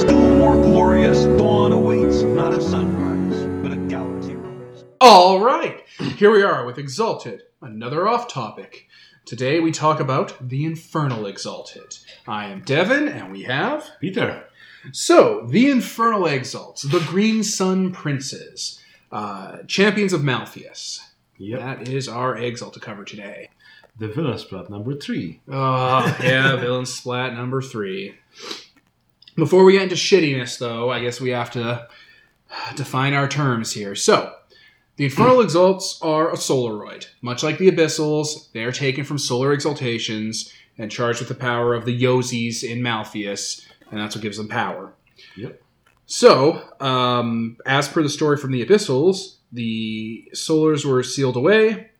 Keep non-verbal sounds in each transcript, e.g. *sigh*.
still more glorious dawn awaits, not a sunrise, but a galaxy rise. All right, here we are with Exalted, another off topic. Today we talk about the Infernal Exalted. I am Devin, and we have. Peter. So, the Infernal Exalts, the Green Sun Princes, uh, champions of Malfeas. Yep. That is our Exalt to cover today. The villain splat number three. Oh, yeah, *laughs* Villain Splat number three. Before we get into shittiness, though, I guess we have to define our terms here. So, the Infernal Exalts are a Solaroid. Much like the Abyssals, they are taken from solar exaltations and charged with the power of the Yozis in Malfeas, and that's what gives them power. Yep. So, um, as per the story from the Abyssals, the Solars were sealed away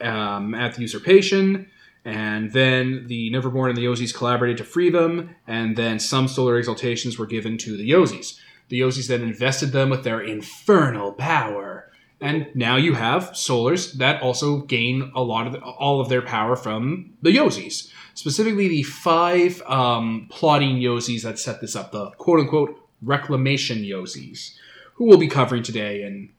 um, at the usurpation, and then the Neverborn and the Yozis collaborated to free them, and then some solar exaltations were given to the Yozis. The Yozis then invested them with their infernal power. And now you have Solars that also gain a lot of the, all of their power from the Yozis. Specifically, the five um, plotting Yozis that set this up, the quote unquote reclamation Yozis, who we'll be covering today. And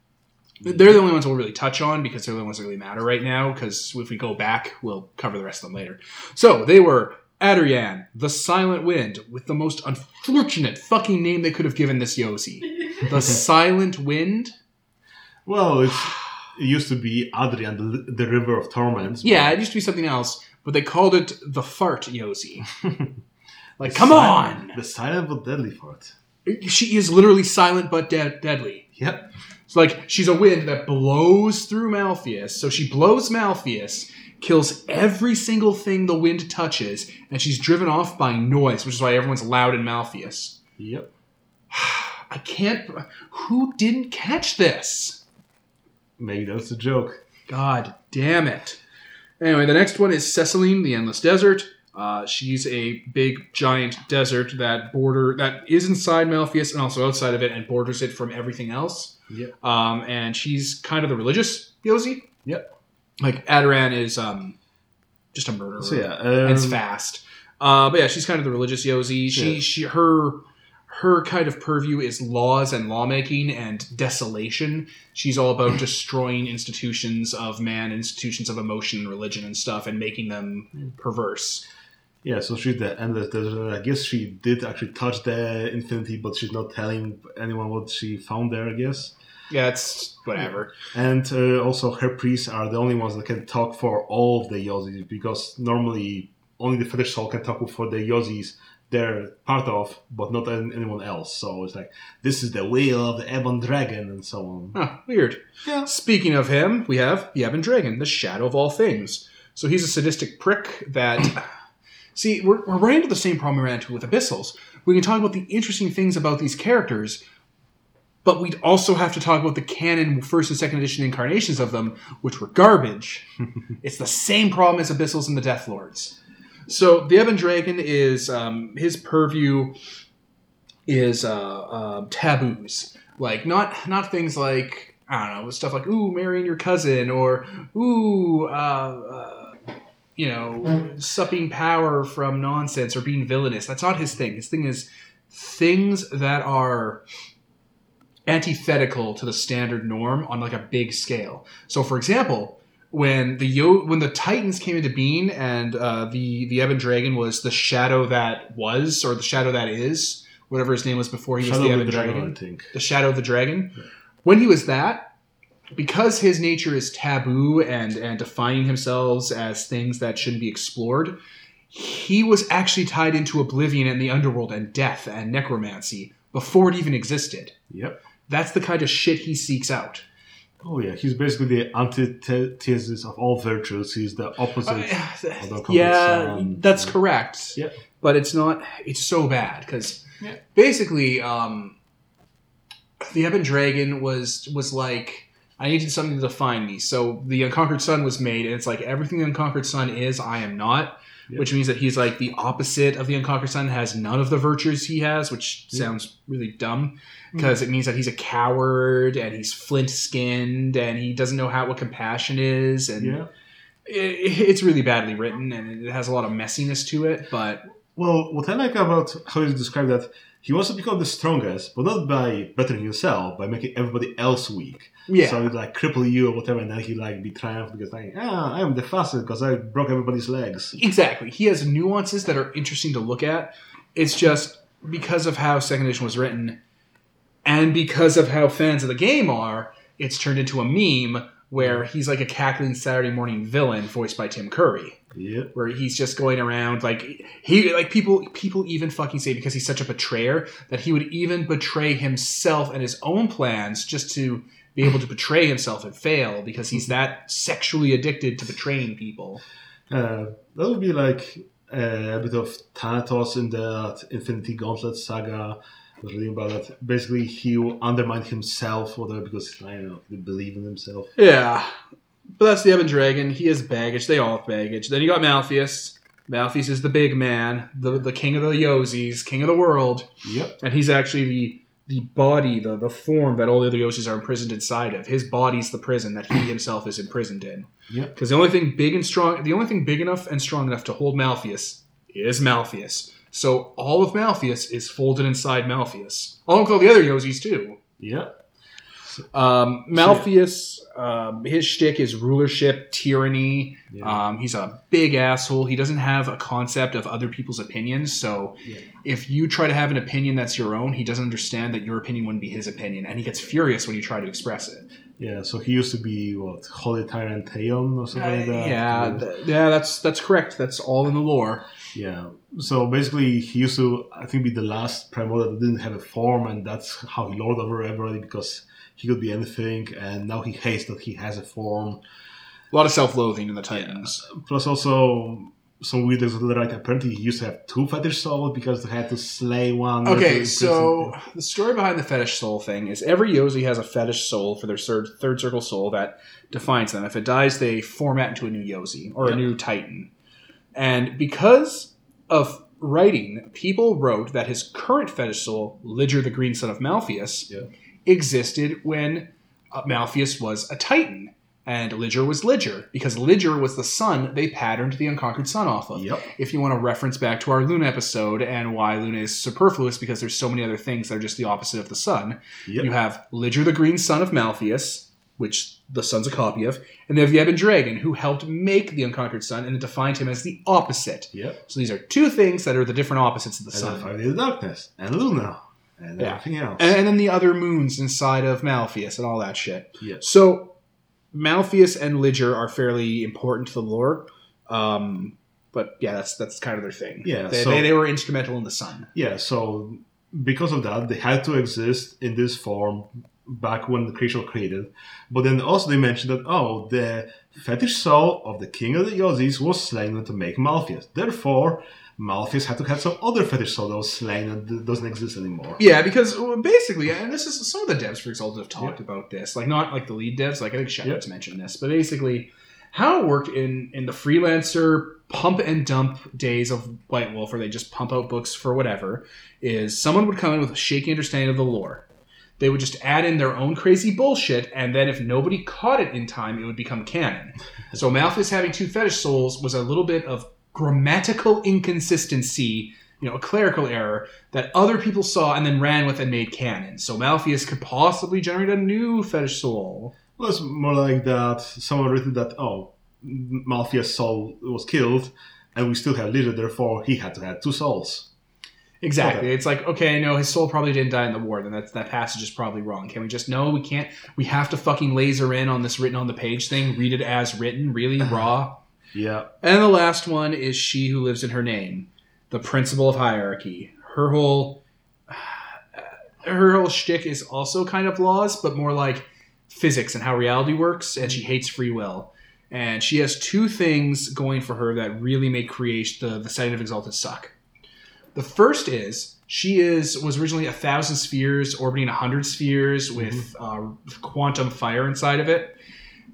they're the only ones we'll really touch on because they're the ones that really matter right now. Because if we go back, we'll cover the rest of them later. So they were Adorjan, the Silent Wind, with the most unfortunate fucking name they could have given this Yozi. The *laughs* Silent Wind? Well, it's, it used to be Adorjan, the, the River of Torments. Yeah, it used to be something else, but they called it the Fart Yozi. *laughs* like, come on! The silent but deadly fart. She is literally silent but de- deadly. Yep. It's like she's a wind that blows through Malfeas. So she blows Malfeas, kills every single thing the wind touches, and she's driven off by noise, which is why everyone's loud in Malfeas. Yep. *sighs* I can't. Who didn't catch this? Maybe that's a joke. God damn it. Anyway, the next one is Cecelyne, the Endless Desert. Uh, she's a big, giant desert that border that is inside Malfeas and also outside of it, and borders it from everything else. Yep. Um, and she's kind of the religious Yozi. Yep. Like Adorjan is um, just a murderer. So yeah, and it's um, fast. Uh, but yeah, she's kind of the religious Yozi. She Yeah. she her her kind of purview is laws and lawmaking and desolation. She's all about *coughs* destroying institutions of man, institutions of emotion and religion and stuff, and making them perverse. Yeah, so she's the endless desert. I guess she did actually touch the infinity, but she's not telling anyone what she found there. I guess. Yeah, it's whatever. And uh, also, her priests are the only ones that can talk for all of the Yozis because normally only the fetish soul can talk for the Yozis they're part of, but not anyone else. So it's like this is the will of the Ebon Dragon and so on. Huh, weird. Yeah. Speaking of him, we have the Ebon Dragon, the shadow of all things. So he's a sadistic prick that. *coughs* See, we're, we're right into the same problem we ran into with Abyssals. We can talk about the interesting things about these characters, but we'd also have to talk about the canon first and second edition incarnations of them, which were garbage. *laughs* it's the same problem as Abyssals and the Death Lords. So the Ebon Dragon is um, his purview is uh, uh, taboos, like not not things like I don't know stuff like ooh marrying your cousin or ooh uh, uh, you know supping power from nonsense or being villainous. That's not his thing. His thing is things that are antithetical to the standard norm on like a big scale. So, for example, when the Yo- when the Titans came into being and uh, the the Ebon Dragon was the shadow that was or the shadow that is whatever his name was before he was the of Ebon Dragon, Dragon, I think. the shadow of the dragon. When he was that, because his nature is taboo and and defining himself as things that shouldn't be explored, he was actually tied into oblivion and the underworld and death and necromancy before it even existed. Yep. That's the kind of shit he seeks out. Oh yeah, he's basically the antithesis of all virtues. He's the opposite. Although yeah, that's correct. Yeah. But it's not. It's so bad because Yeah. basically, um, the Ebon Dragon was was like, I needed something to define me. So the Unconquered Sun was made, and it's like everything the Unconquered Sun is, I am not. Yeah. Which means that he's like the opposite of the Unconquered Sun, has none of the virtues he has, which Yeah. sounds really dumb hmm. because it means that he's a coward and he's flint skinned and he doesn't know how what compassion is and Yeah. it, it's really badly written and it has a lot of messiness to it but Well, what I like about how you describe that, he wants to become the strongest, but not by bettering himself, by making everybody else weak. Yeah. So he'd like cripple you or whatever, and then he'd like be triumphant because like, ah, I am the fastest because I broke everybody's legs. Exactly. He has nuances that are interesting to look at. It's just because of how Second Edition was written and because of how fans of the game are, it's turned into a meme where he's like a cackling Saturday morning villain voiced by Tim Curry. Yep. Where he's just going around like he like people people even fucking say because he's such a betrayer that he would even betray himself and his own plans just to be able to betray himself and fail because he's that sexually addicted to betraying people. Uh, that would be like uh, a bit of Thanatos in the Infinity Gauntlet saga. I was reading about that. Basically, he undermined himself, whatever, because I don't know, he didn't believe in himself. Yeah. But that's the Ebon Dragon. He has baggage. They all have baggage. Then you got Malfeas. Malfeas is the big man, the the king of the Yozis, king of the world. Yep. And he's actually the the body, the, the form that all the other Yozis are imprisoned inside of. His body's the prison that he himself is imprisoned in. Yep. Because the only thing big and strong, the only thing big enough and strong enough to hold Malfeas is Malfeas. So all of Malfeas is folded inside Malfeas. Along with all the other Yozis too. Yep. Um, Malfeas, um, his shtick is rulership, tyranny. Yeah. Um, he's a big asshole. He doesn't have a concept of other people's opinions. So Yeah. if you try to have an opinion that's your own, he doesn't understand that your opinion wouldn't be his opinion, and he gets furious when you try to express it. Yeah, so he used to be what Holy Tyrant Theon or something like that. yeah, th- yeah, that's that's correct. That's all in the lore. Yeah. So basically, he used to, I think, be the last primordial that didn't have a form, and that's how he lorded over everybody because he could be anything. And now he hates that he has a form. A lot of self-loathing in the Titans. Plus, also some weird things like apparently he used to have two fetish souls because they had to slay one. Okay, so the story behind the fetish soul thing is every Yozi has a fetish soul for their third, third circle soul that defines them. If it dies, they format into a new Yozi or Yeah. a new Titan. And because of writing, people wrote that his current fetish soul, Ligier the Green Sun of Malfeas, Yeah. Existed when uh, Malfeas was a Titan. And Ligier was Ligier, because Ligier was the sun they patterned the Unconquered Sun off of Yep. if you want to reference back to our Luna episode and why Luna is superfluous because there's so many other things that are just the opposite of the sun. Yep. You have Ligier the Green Sun of Malfeas, which the sun's a copy of, and they have the Ebon Dragon, who helped make the Unconquered Sun and defined him as the opposite. Yep. So these are two things that are the different opposites of the And sun. Five Darkness and Luna and Yeah. everything else. And, and then the other moons inside of Malfeas and all that shit. yeah. So Malfeas and Ligier are fairly important to the lore. Um, but yeah, that's that's kind of their thing. Yeah, they, so- they, they were instrumental in the sun. Yeah, so because of that, they had to exist in this form back when the creation was created. But then also they mentioned that, oh, the fetish soul of the king of the Yozis was slain to make Malfeas. Therefore, Malfeas had to have some other fetish soul that was slain and doesn't exist anymore. Yeah, because well, basically, and this is some of the devs for Exalted have talked about this. Like not like the lead devs, like I think Shepard's mentioned this, but basically how it worked in in the freelancer pump and dump days of White Wolf, where they just pump out books for whatever, is someone would come in with a shaky understanding of the lore. They would just add in their own crazy bullshit, and then if nobody caught it in time, it would become canon. *laughs* So Malfeas having two fetish souls was a little bit of grammatical inconsistency, you know, a clerical error that other people saw and then ran with and made canon. So Malfeas could possibly generate a new fetish soul. Well, it's more like that someone written that, oh, Malfeas' soul was killed, and we still have Ligier, therefore he had to have two souls. Exactly. Okay. It's like, okay, no, his soul probably didn't die in the war. Then that that passage is probably wrong. Can we just no? We can't. We have to fucking laser in on this written on the page thing. Read it as written, really *laughs* raw. Yeah. And the last one is she who lives in her name, the principle of hierarchy. Her whole her whole shtick is also kind of laws, but more like physics and how reality works, and she hates free will. And she has two things going for her that really make creation the, the setting of Exalted suck. The first is she is was originally a thousand spheres orbiting a hundred spheres with uh, quantum fire inside of it.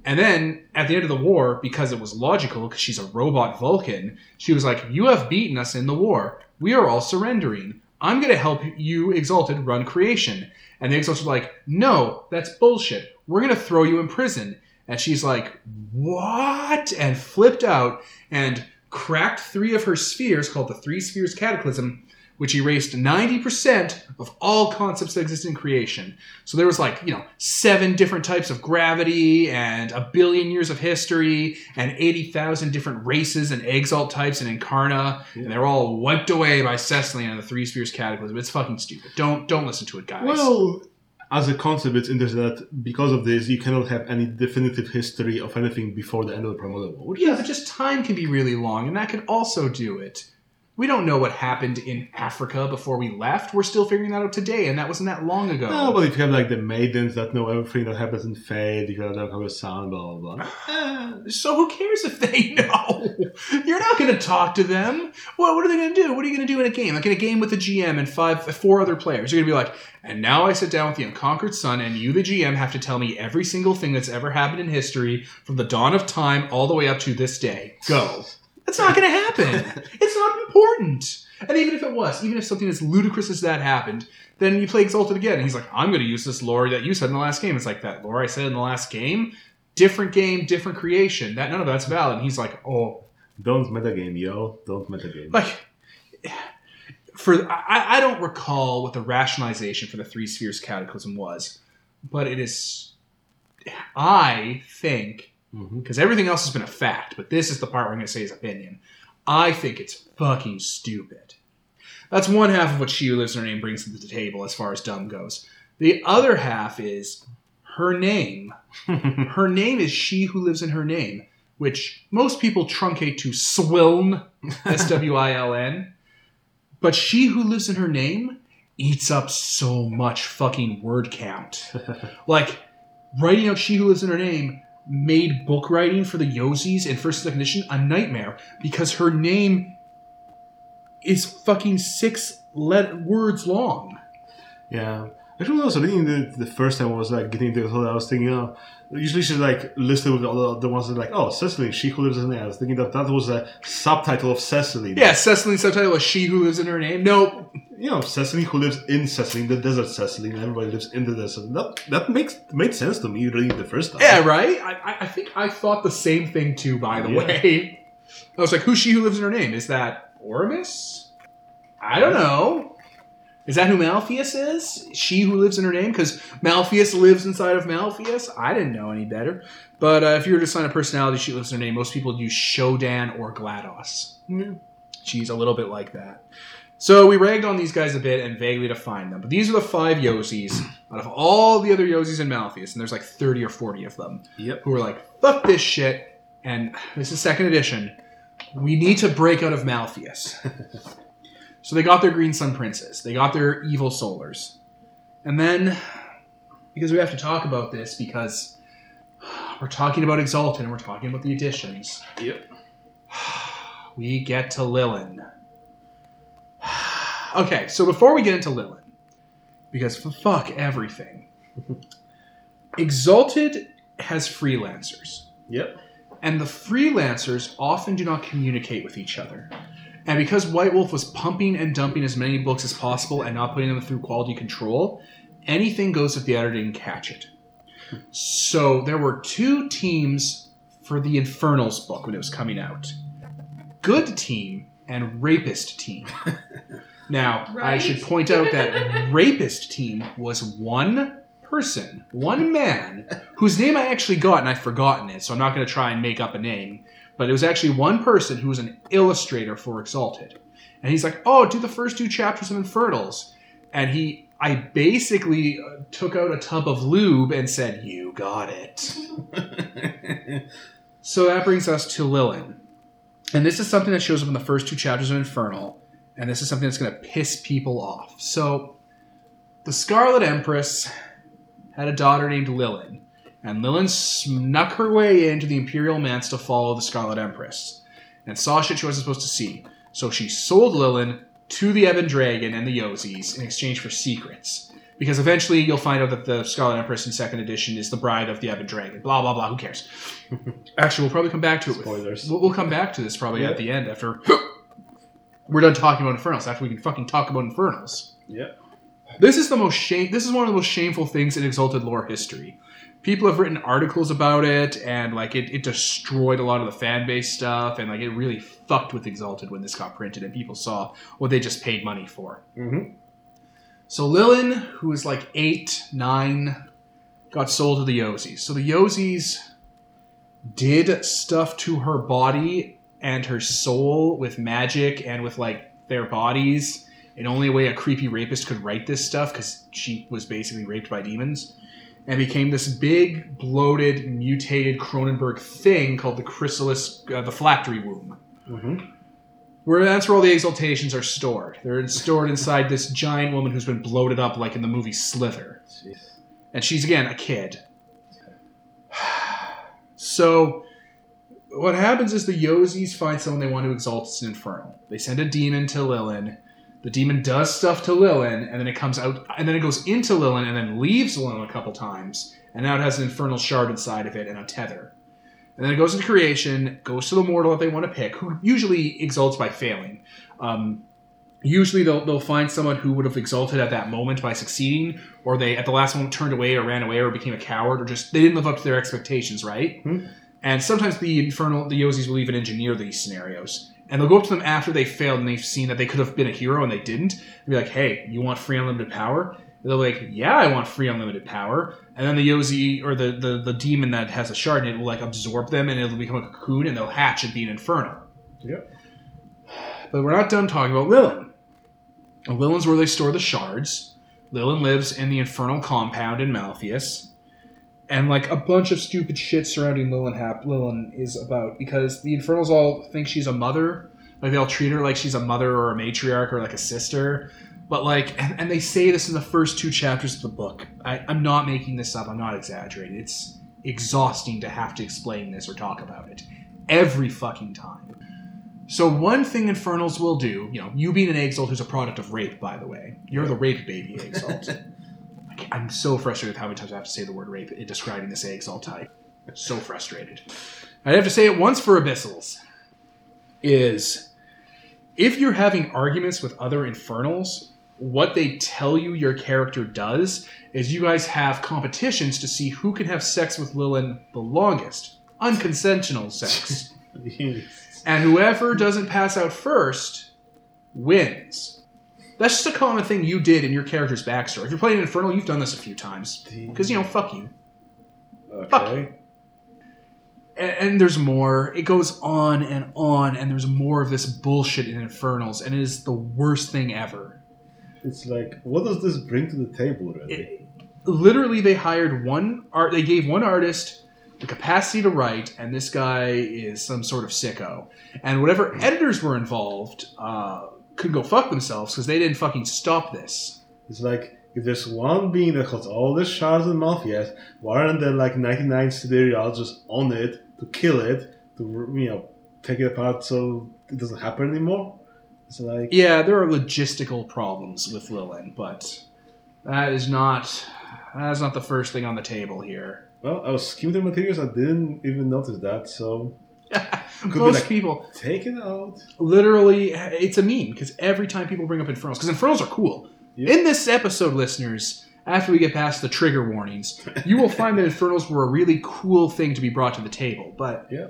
And then at the end of the war, because it was logical, because she's a robot Vulcan, she was like, You have beaten us in the war. We are all surrendering. I'm going to help you, Exalted, run creation. And the Exalted were like, No, that's bullshit. We're going to throw you in prison. And she's like, What? And flipped out and cracked three of her spheres, called the Three Spheres Cataclysm, which erased 90% of all concepts that exist in creation. So there was like, you know, seven different types of gravity and a billion years of history and 80,000 different races and exalt types and incarna. And they're all wiped away by Cecelyne and the Three Spheres Cataclysm. It's fucking stupid. Don't don't listen to it, guys. Well, as a concept, it's interesting that because of this, you cannot have any definitive history of anything before the end of the Primordial. Which yeah, but just time can be really long, and that could also do it. We don't know what happened in Africa before we left. We're still figuring that out today, and that wasn't that long ago. No, but if you have like the maidens that know everything that happens in Fate, you the have a son, blah blah blah. Eh, *sighs* So who cares if they *laughs* know? You're not going to talk to them. What, what are they going to do? What are you going to do in a game? Like in a game with a GM and five, four other players, you're going to be like, and now I sit down with the unconquered sun, and you, the GM, have to tell me every single thing that's ever happened in history from the dawn of time all the way up to this day. Go. That's not going to happen. *laughs* it's not important. And even if it was, even if something as ludicrous as that happened, then you play Exalted again. And he's like, I'm going to use this lore that you said in the last game. It's like that lore I said in the last game. Different game, different creation. That none of that's valid. And he's like, oh, don't metagame, yo. Don't metagame. like for I, I don't recall what the rationalization for the three spheres cataclysm was, but it is. I think Mm-hmm. Because everything else has been a fact, but this is the part where I'm going to say his opinion. I think it's fucking stupid. That's one half of what she who lives in her name brings to the table as far as dumb goes. The other half is her name. *laughs* her name is she who lives in her name, which most people truncate to Swiln, S W I L N. *laughs* But she who lives in her name eats up so much fucking word count. *laughs* like, writing out she who lives in her name made book writing for the Yozis in first and second edition a nightmare because her name is fucking six let- words long. Yeah. Actually, when I was reading the, the first time I was like getting into it, I was thinking, oh, usually she's like listed with all the, the ones that like, oh, Cecily, she who lives in there. I was thinking that that was a subtitle of Cecily. Yeah, Cecily's subtitle was she who lives in her name. Nope. You know, Cecily who lives in Cecily, the desert Cecily, and everybody lives in the desert. That that makes made sense to me it the first time. Yeah, right? I, I- think I thought the same thing too, by the Yeah. way. *laughs* I was like, who's she who lives in her name? Is that Oramus? I don't know. Is that who Malfeas is? She who lives in her name? Because Malfeas lives inside of Malfeas? I didn't know any better. But uh, if you were to assign a personality she lives in her name, most people would use Shodan or GLaDOS. Yeah. She's a little bit like that. So we ragged on these guys a bit and vaguely defined them. But these are the five Yozis out of all the other Yozis in Malfeas, and there's like 30 or 40 of them Yep. who are like, fuck this shit, and this is second edition. We need to break out of Malfeas. *laughs* so they got their Green Sun Princes, they got their evil solars. And then, because we have to talk about this, because we're talking about Exalted and we're talking about the additions, Yep. we get to Lilin. Okay, so before we get into Lilin, because fuck everything, *laughs* Exalted has freelancers. Yep. And the freelancers often do not communicate with each other. And because White Wolf was pumping and dumping as many books as possible and not putting them through quality control, anything goes if the editor didn't catch it. So there were two teams for the Infernals book when it was coming out Good Team and Rapist Team. *laughs* Now, I should point out that *laughs* Rapist Team was one person, one man, whose name I actually got and I've forgotten it, so I'm not going to try and make up a name. But it was actually one person who was an illustrator for Exalted. And he's like, oh, do the first two chapters of Infernals. And he, I basically uh, took out a tub of lube and said, you got it. *laughs* So that brings us to Lilin. And this is something that shows up in the first two chapters of Infernal. And this is something that's going to piss people off. So, the Scarlet Empress had a daughter named Lilin. And Lilin snuck her way into the Imperial Manse to follow the Scarlet Empress. And saw shit she wasn't supposed to see. So she sold Lilin to the Ebon Dragon and the Yozis in exchange for secrets. Because eventually you'll find out that the Scarlet Empress in second edition is the bride of the Ebon Dragon. Blah, blah, blah. Who cares? *laughs* Actually, we'll probably come back to it. with- Spoilers. We'll, we'll come back to this probably Yeah. at the end after *laughs* we're done talking about Infernals. After we can fucking talk about Infernals. Yep. This is the most shame. This is one of the most shameful things in Exalted lore history. People have written articles about it, and like it, it destroyed a lot of the fan base stuff, and like it really fucked with Exalted when this got printed, and people saw what they just paid money for. Mm-hmm. So Lilin, who was like eight, nine, got sold to the Yozis. So the Yozis did stuff to her body and her soul with magic and with like their bodies in only a way a creepy rapist could write this stuff because she was basically raped by demons and became this big bloated mutated cronenberg thing called the chrysalis uh, the phylactery womb Mm-hmm. where that's where all the exaltations are stored they're stored inside this giant woman who's been bloated up like in the movie slither and she's again a kid. *sighs* So, what happens is the Yozis find someone they want to exalt as an infernal. They send a demon to Lilin. The demon does stuff to Lilin, and then it comes out, and then it goes into Lilin, and then leaves Lilin a couple times, and now it has an infernal shard inside of it and a tether. And then it goes into creation, goes to the mortal that they want to pick, who usually exalts by failing. Um, usually they'll, they'll find someone who would have exalted at that moment by succeeding or they at the last moment turned away or ran away or became a coward or just they didn't live up to their expectations right Hmm. And sometimes the infernal the yozis will even engineer these scenarios and they'll go up to them after they failed and they've seen that they could have been a hero and they didn't and be like hey you want free unlimited power and they'll be like yeah i want free unlimited power and then the yozi or the, the, the demon that has a shard in it will like absorb them and it'll become a cocoon and they'll hatch and be an infernal Yep. but we're not done talking about Lilin. Lilin's where they store the shards. Lilin lives in the infernal compound in Malfeas. And like a bunch of stupid shit surrounding Lilin hap- Lilin is about because the infernals all think she's a mother. Like they all treat her like she's a mother or a matriarch or like a sister. But like and, and they say this in the first two chapters of the book. I, I'm not making this up, I'm not exaggerating. It's exhausting to have to explain this or talk about it. Every fucking time. So one thing Infernals will do, you know, you being an Exalt who's a product of rape, by the way, you're the rape baby Exalt. *laughs* I'm so frustrated with how many times I have to say the word rape in describing this Exalt type. So frustrated. I have to say it once for Abyssals. Is if you're having arguments with other Infernals, what they tell you your character does is you guys have competitions to see who can have sex with Lilin the longest. Unconsensual sex. *laughs* And whoever doesn't pass out first wins. That's just a common thing you did in your character's backstory. If you're playing Infernal, you've done this a few times. Because, you know, fuck you. okay. And, and there's more. It goes on and on, and there's more of this bullshit in Infernals, and it is the worst thing ever. It's like, what does this bring to the table, really? It, literally, they hired one art. They gave one artist the capacity to write, and this guy is some sort of sicko. And whatever editors were involved uh, could go fuck themselves because they didn't fucking stop this. It's like if there's one being that holds all the shards and Malfeas, why aren't there like 99 Sidereals just on it to kill it, to you know, take it apart so it doesn't happen anymore? It's like Yeah, there are logistical problems with Lilin, but that is not that's not the first thing on the table here. well, I was skimming the materials, I didn't even notice that, so Most like- people take it out. literally it's a meme because every time people bring up infernals because infernals are cool Yeah. in this episode listeners after we get past the trigger warnings you will find that infernals were a really cool thing to be brought to the table but Yeah.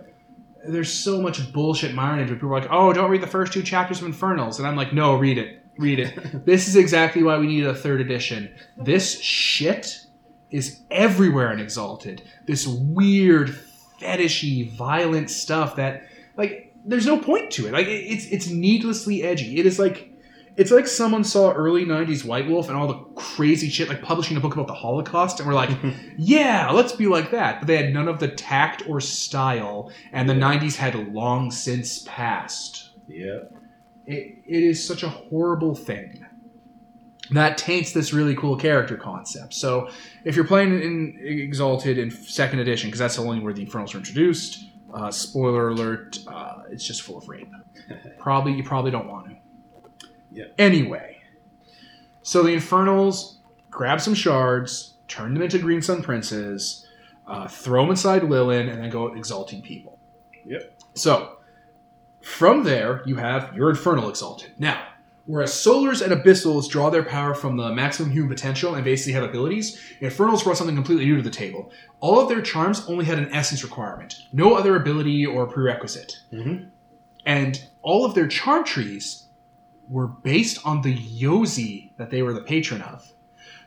there's so much bullshit mired into it people are like oh don't read the first two chapters of infernals and i'm like no read it read it *laughs* this is exactly why we needed a third edition this shit is everywhere in exalted this weird fetishy violent stuff that like there's no point to it. Like it's it's needlessly edgy. It is like it's like someone saw early 90s white wolf and all the crazy shit like publishing a book about the holocaust and we're like *laughs* yeah let's be like that. But they had none of the tact or style and the 90s had long since passed. Yeah. it, it is such a horrible thing that taints this really cool character concept. So, if you're playing in Exalted in second edition, because that's the only where the Infernals are introduced, uh, spoiler alert, uh, it's just full of rape. *laughs* probably you probably don't want to. Yeah. Anyway, so the Infernals grab some shards, turn them into Green Sun Princes, uh, throw them inside Lilin, and then go exalting people. Yep. So, from there, you have your Infernal Exalted. Now, Whereas Solars and Abyssals draw their power from the maximum human potential and basically have abilities, Infernals brought something completely new to the table. All of their charms only had an essence requirement, no other ability or prerequisite. Mhm. And all of their charm trees were based on the Yozi that they were the patron of.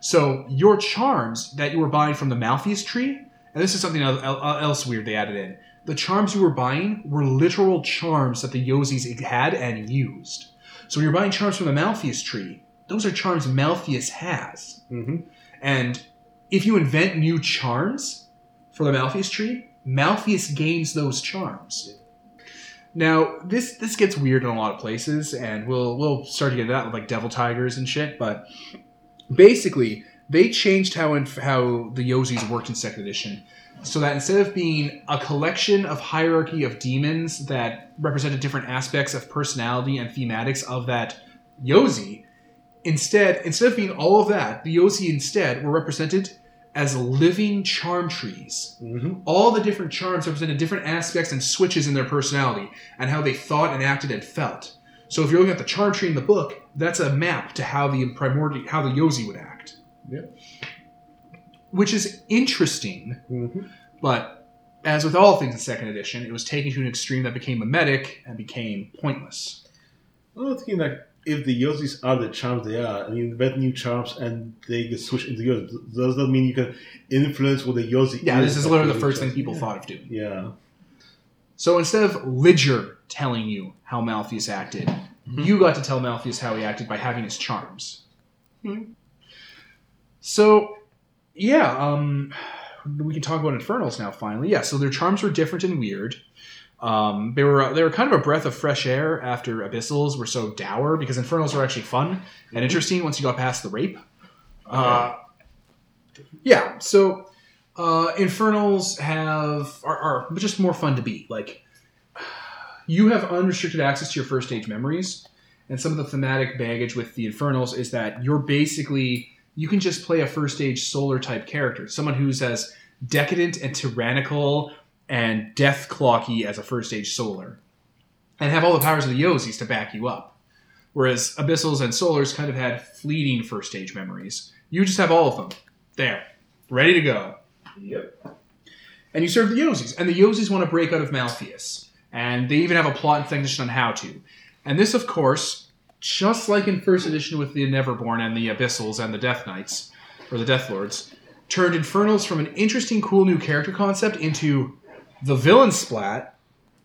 So your charms that you were buying from the Malfeas tree, and this is something el- el- else weird they added in. The charms you were buying were literal charms that the Yozis had and used. So when you're buying charms from the Malfeas tree, those are charms Malfeas has. hmm And if you invent new charms for the Malfeas tree, Malfeas gains those charms. Now, this this gets weird in a lot of places, and we'll we'll start to get into that with like devil tigers and shit. But basically, they changed how in, how the Yozis worked in Second Edition, so that instead of being a collection of hierarchy of demons that represented different aspects of personality and thematics of that Yozi, instead instead of being all of that, the Yozi instead were represented as living charm trees hmm all the different charms represented different aspects and switches in their personality and how they thought and acted and felt. So if you're looking at the charm tree in the book, that's a map to how the primordial how the Yozi would act. Yep. Which is interesting, hmm but as with all things in second edition, it was taken to an extreme that became mimetic and became pointless. I'm thinking like if the Yozis are the charms they are, and you invent new charms and they get switched into Yozis, does that mean you can influence what the Yozi Yeah, is? this is literally the first thing people yeah. thought of doing. Yeah. So instead of Ligier telling you how Malfeas acted, you got to tell Malfeas how he acted by having his charms. Hmm. So, yeah, um, we can talk about Infernals now. Finally, yeah. So their charms were different and weird. Um, they were they were kind of a breath of fresh air after Abyssals were so dour because Infernals were actually fun and interesting once you got past the rape. Uh, yeah. So uh, Infernals have are, are just more fun to beat. Like you have unrestricted access to your first stage memories, and some of the thematic baggage with the Infernals is that you're basically you can just play a first stage solar type character, someone who's as decadent and tyrannical and death clocky as a first stage solar, and have all the powers of the Yozis to back you up. Whereas Abyssals and Solars kind of had fleeting first stage memories. You just have all of them there, ready to go. Yep. And you serve the Yozis, and the Yozis want to break out of Malfeas, and they even have a plot and technician on how to. And this, of course, just like in first edition with the Neverborn and the Abyssals and the Death Knights, or the Death Lords, turned Infernals from an interesting, cool new character concept into the villain splat,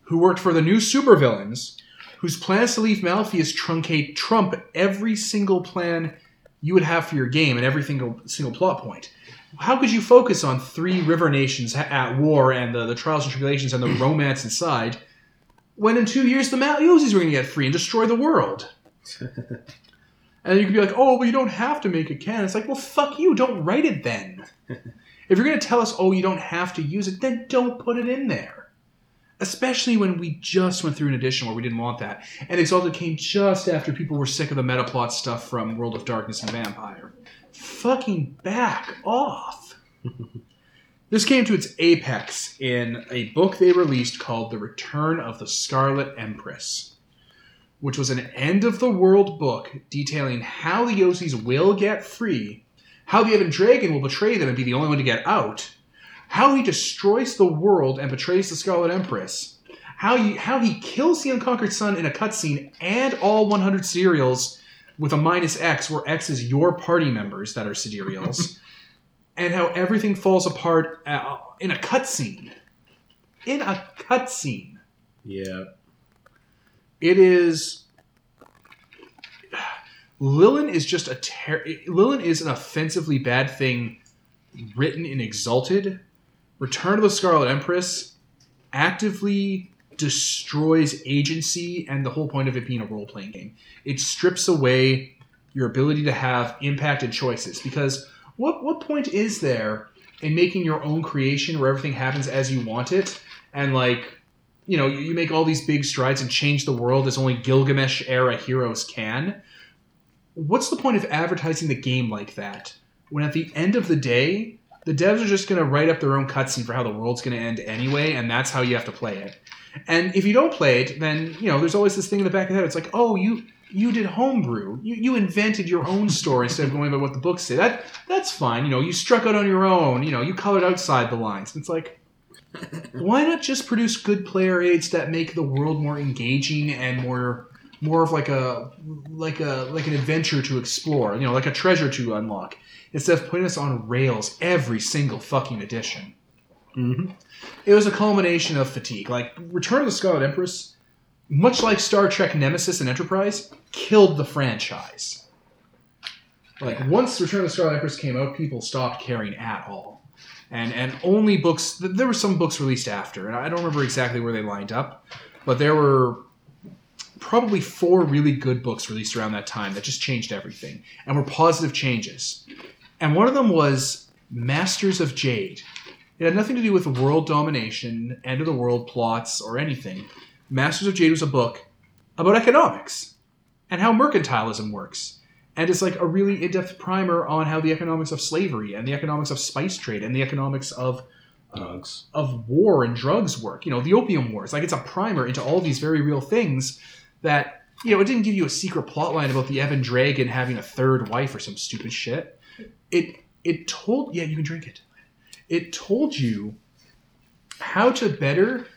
who worked for the new supervillains, whose plans to leave Malfeas truncate trump every single plan you would have for your game and every single single plot point. How could you focus on three river nations at war and the, the trials and tribulations and the romance inside when in two years the Maliozis were going to get free and destroy the world? *laughs* and you could be like, oh, well, you don't have to make a canon. It's like, well, fuck you. Don't write it then. *laughs* if you're going to tell us, oh, you don't have to use it, then don't put it in there. Especially when we just went through an edition where we didn't want that. And Exalted came just after people were sick of the metaplot stuff from World of Darkness and Vampire. Fucking back off. *laughs* this came to its apex in a book they released called The Return of the Scarlet Empress, which was an end of the world book detailing how the Yozis will get free, how the Ebon Dragon will betray them and be the only one to get out, how he destroys the world and betrays the Scarlet Empress, how he, how he kills the Unconquered Sun in a cutscene, and all 100 serials with a minus X, where X is your party members that are sidereals, *laughs* and how everything falls apart uh, in a cutscene. In a cutscene. Yeah. It is. Lilin is just a ter- Lilin is an offensively bad thing written in Exalted. Return of the Scarlet Empress actively destroys agency and the whole point of it being a role playing game. It strips away your ability to have impact and choices because what what point is there in making your own creation where everything happens as you want it and like you know you, you make all these big strides and change the world as only Gilgamesh era heroes can what's the point of advertising the game like that when at the end of the day the devs are just going to write up their own cutscene for how the world's going to end anyway and that's how you have to play it and if you don't play it then you know there's always this thing in the back of the head it's like oh you you did homebrew. You, you invented your own story instead of going by what the books say. That that's fine. You know, you struck out on your own. You know, you colored outside the lines. It's like, why not just produce good player aids that make the world more engaging and more more of like a like a like an adventure to explore. You know, like a treasure to unlock instead of putting us on rails every single fucking edition. Mm-hmm. It was a culmination of fatigue. Like Return of the Scarlet Empress, much like Star Trek Nemesis and Enterprise, killed the franchise. Like once Return of the Scarlet Empress came out, people stopped caring at all. And and only books there were some books released after, and I don't remember exactly where they lined up, but there were probably four really good books released around that time that just changed everything and were positive changes. And one of them was Masters of Jade. It had nothing to do with world domination, end of the world plots, or anything. Masters of Jade was a book about economics and how mercantilism works. And it's like a really in depth primer on how the economics of slavery and the economics of spice trade and the economics of uh, Drugs. of war and drugs work. You know, the opium wars. Like it's a primer into all these very real things that you know. It didn't give you a secret plot line about the Ebon Dragon having a third wife or some stupid shit. It it told yeah you can drink it. It told you how to better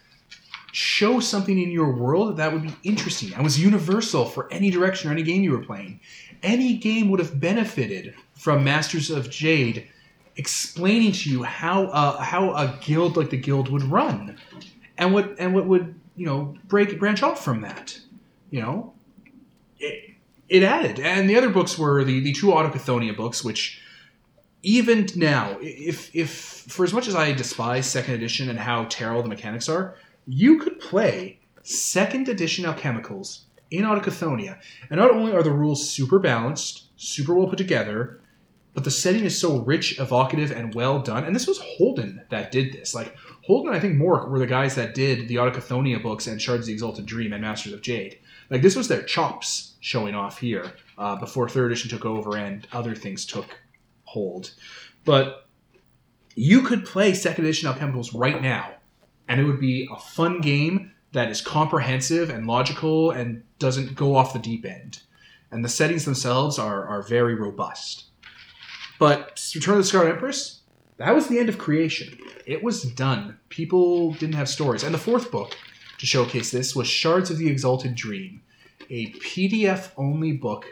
show something in your world that would be interesting and was universal for any direction or any game you were playing. Any game would have benefited from Masters of Jade explaining to you how uh, how a guild like the guild would run, and what and what would you know break branch off from that. You know, it, it added, and the other books were the the two Autochthonian books, which even now, if if for as much as I despise second edition and how terrible the mechanics are, you could play second edition alchemicals in Autochthonia, and not only are the rules super balanced, super well put together, but the setting is so rich, evocative, and well done. And this was Holden that did this. Like Holden, I think Mork were the guys that did the Autochthonia books and Shards of the Exalted Dream and Masters of Jade. Like this was their chops showing off here uh, before third edition took over and other things took hold. But you could play second edition alchemicals right now, and it would be a fun game that is comprehensive and logical and doesn't go off the deep end. And the settings themselves are, are very robust. But Return of the Scarlet Empress, that was the end of creation. It was done. People didn't have stories. And the fourth book to showcase this was Shards of the Exalted Dream, a PDF only book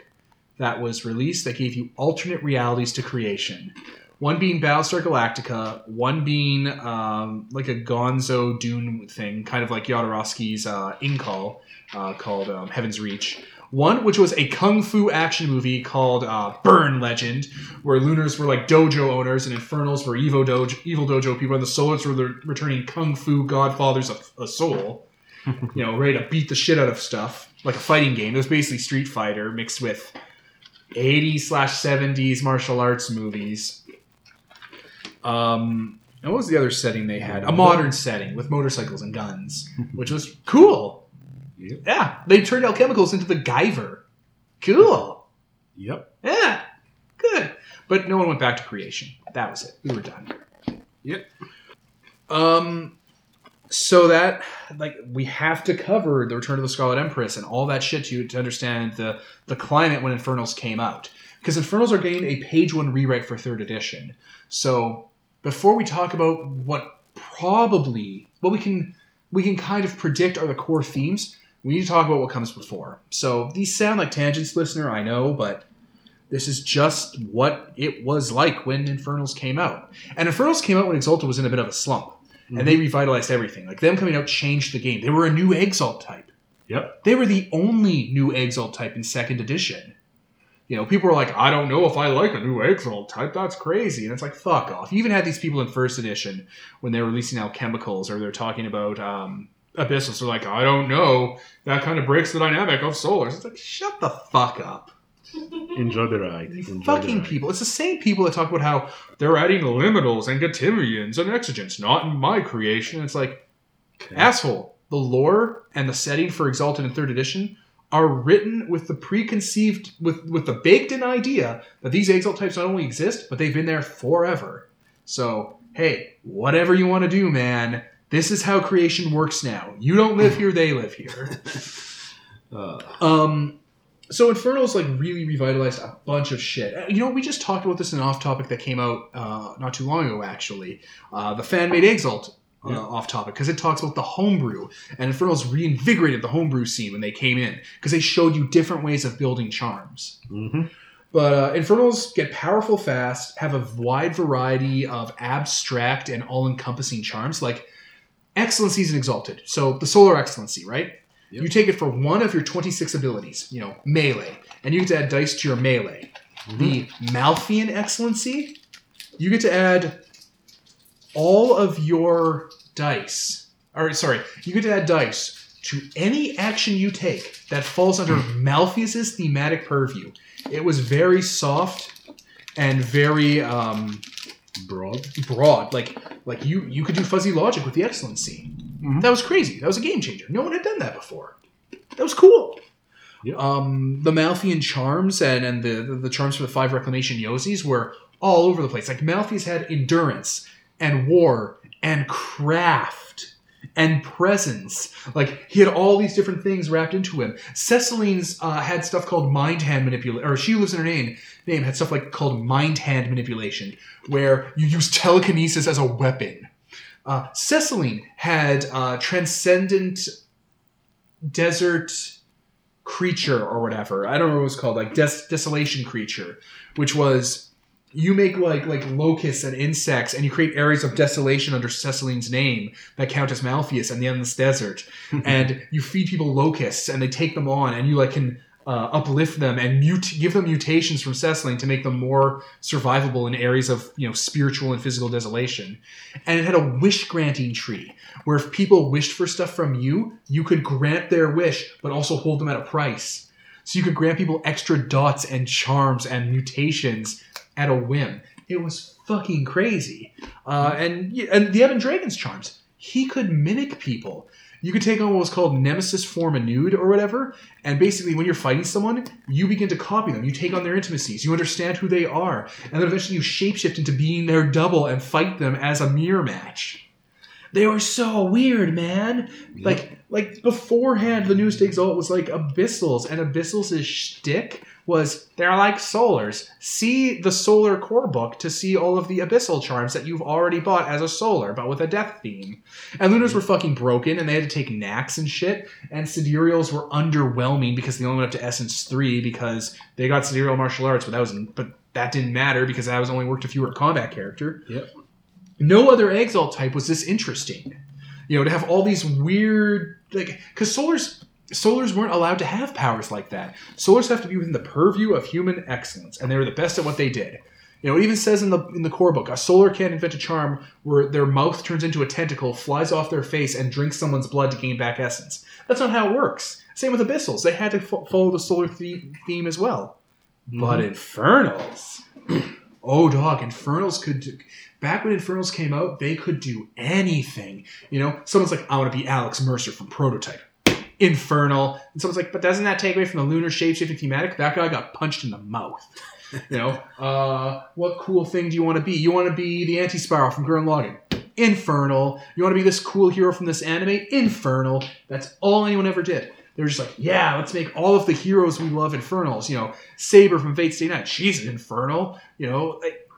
that was released that gave you alternate realities to creation. One being Battlestar Galactica, one being um, like a Gonzo Dune thing, kind of like Jodorowsky's uh, Incal, uh, called um, Heaven's Reach. One which was a kung fu action movie called uh, Burn Legend, where Lunars were like dojo owners and Infernals were evil dojo, evil dojo people, and the Solars were the returning kung fu godfathers of a soul. *laughs* you know, ready to beat the shit out of stuff like a fighting game. It was basically Street Fighter mixed with 80s slash 70s martial arts movies. Um, and what was the other setting they had? A modern setting with motorcycles and guns, *laughs* which was cool. Yep. Yeah, they turned alchemicals into the Guyver. Cool. Yep. Yeah, good. But no one went back to creation. That was it. We were done. Yep. Um, so that like we have to cover the Return of the Scarlet Empress and all that shit to to understand the the climate when Infernals came out because Infernals are getting a page one rewrite for third edition. So before we talk about what probably what we can we can kind of predict are the core themes, we need to talk about what comes before. So these sound like tangents, listener, I know, but this is just what it was like when Infernals came out. And Infernals came out when Exalta was in a bit of a slump. And they mhm. revitalized everything. Like them coming out changed the game. They were a new Exalt type. Yep. They were the only new Exalt type in second edition. You know, people are like, I don't know if I like a new Exalt type. That's crazy. And it's like, fuck off. You even had these people in first edition when they were releasing alchemicals or they're talking about um, Abyssals. They're like, I don't know. That kind of breaks the dynamic of Solars. It's like, shut the fuck up. *laughs* Enjoy the ride. Enjoy fucking the ride. people. It's the same people that talk about how they're adding liminals and Getimians and exigents, not in my creation. It's like, Okay. asshole. The lore and the setting for Exalted in third edition are written with the preconceived, with with the baked-in idea that these Exalt types not only exist, but they've been there forever. So, hey, whatever you want to do, man, this is how creation works now. You don't live here; they live here. *laughs* Uh, Um, so Infernals like really revitalized a bunch of shit. Uh, You know, we just talked about this in an off topic that came out uh, not too long ago, actually. Uh, the fan made Exalt uh, Yeah. off topic because it talks about the homebrew and Infernals reinvigorated the homebrew scene when they came in because they showed you different ways of building charms. hmm But uh, Infernals get powerful fast, have a wide variety of abstract and all encompassing charms, like Excellencies and Exalted. So the Solar Excellency, right? Yep. You take it for one of your 26 abilities, you know, melee, and you get to add dice to your melee. The Malfean Excellency, you get to add all of your dice. Or, sorry, you get to add dice to any action you take that falls under Malfeas's thematic purview. It was very soft and very um, Broad. broad. Like like you you could do fuzzy logic with the excellency. Mhm. That was crazy. That was a game changer. No one had done that before. That was cool. Um, the Malfean charms and, and the, the the charms for the five reclamation Yozis were all over the place. Like Malfeas had endurance and war and craft and presence. Like he had all these different things wrapped into him. Cecelyne's uh, had stuff called mind hand manipulation, or she lives in her name. Name had stuff like called mind hand manipulation, where you use telekinesis as a weapon. Uh, Cecelyne had uh, transcendent desert creature or whatever. I don't know what it was called, like des- desolation creature, which was you make like like locusts and insects, and you create areas of desolation under Cecelyne's name that count as Malfeas and the endless desert, *laughs* and you feed people locusts, and they take them on, and you like can. Uh, uplift them and mut- give them mutations from Cecelyne to make them more survivable in areas of you know spiritual and physical desolation. And it had a wish granting tree where if people wished for stuff from you, you could grant their wish, but also hold them at a price. So you could grant people extra dots and charms and mutations at a whim. It was fucking crazy. Uh, and and the Ebon Dragon's charms, he could mimic people. You could take on what was called Nemesis Form a Nude or whatever, and basically when you're fighting someone, you begin to copy them. You take on their intimacies. You understand who they are, and then eventually you shapeshift into being their double and fight them as a mirror match. They were so weird, man. Like like beforehand, the news to Exalt was like Abyssals, and Abyssals' shtick was they're like solars. See the solar core book to see all of the abyssal charms that you've already bought as a solar, but with a death theme. And Lunars were fucking broken, and they had to take knacks and shit. And Sidereals were underwhelming because they only went up to Essence three because they got Sidereal martial arts, but that was but that didn't matter because that was only worked if you were a combat character. Yep. No other Exalt type was this interesting. You know, to have all these weird like because solars solars weren't allowed to have powers like that. Solars have to be within the purview of human excellence, and they were the best at what they did. You know, it even says in the in the core book, a solar can invent a charm where their mouth turns into a tentacle, flies off their face, and drinks someone's blood to gain back essence. That's not how it works. Same with abyssals; they had to fo- follow the solar the- theme as well. But mm-hmm. infernals, *clears throat* oh dog, infernals could. Do, back when infernals came out, they could do anything. You know, someone's like, "I want to be Alex Mercer from Prototype." Infernal, and someone's like, "But doesn't that take away from the lunar shapeshifting thematic?" That guy got punched in the mouth. You know, *laughs* uh, what cool thing do you want to be? You want to be the anti-spiral from Gurren Lagann. Infernal. You want to be this cool hero from this anime? Infernal. That's all anyone ever did. They were just like, yeah, let's make all of the heroes we love infernals. You know, Saber from Fate Stay Night, she's an infernal. You know, like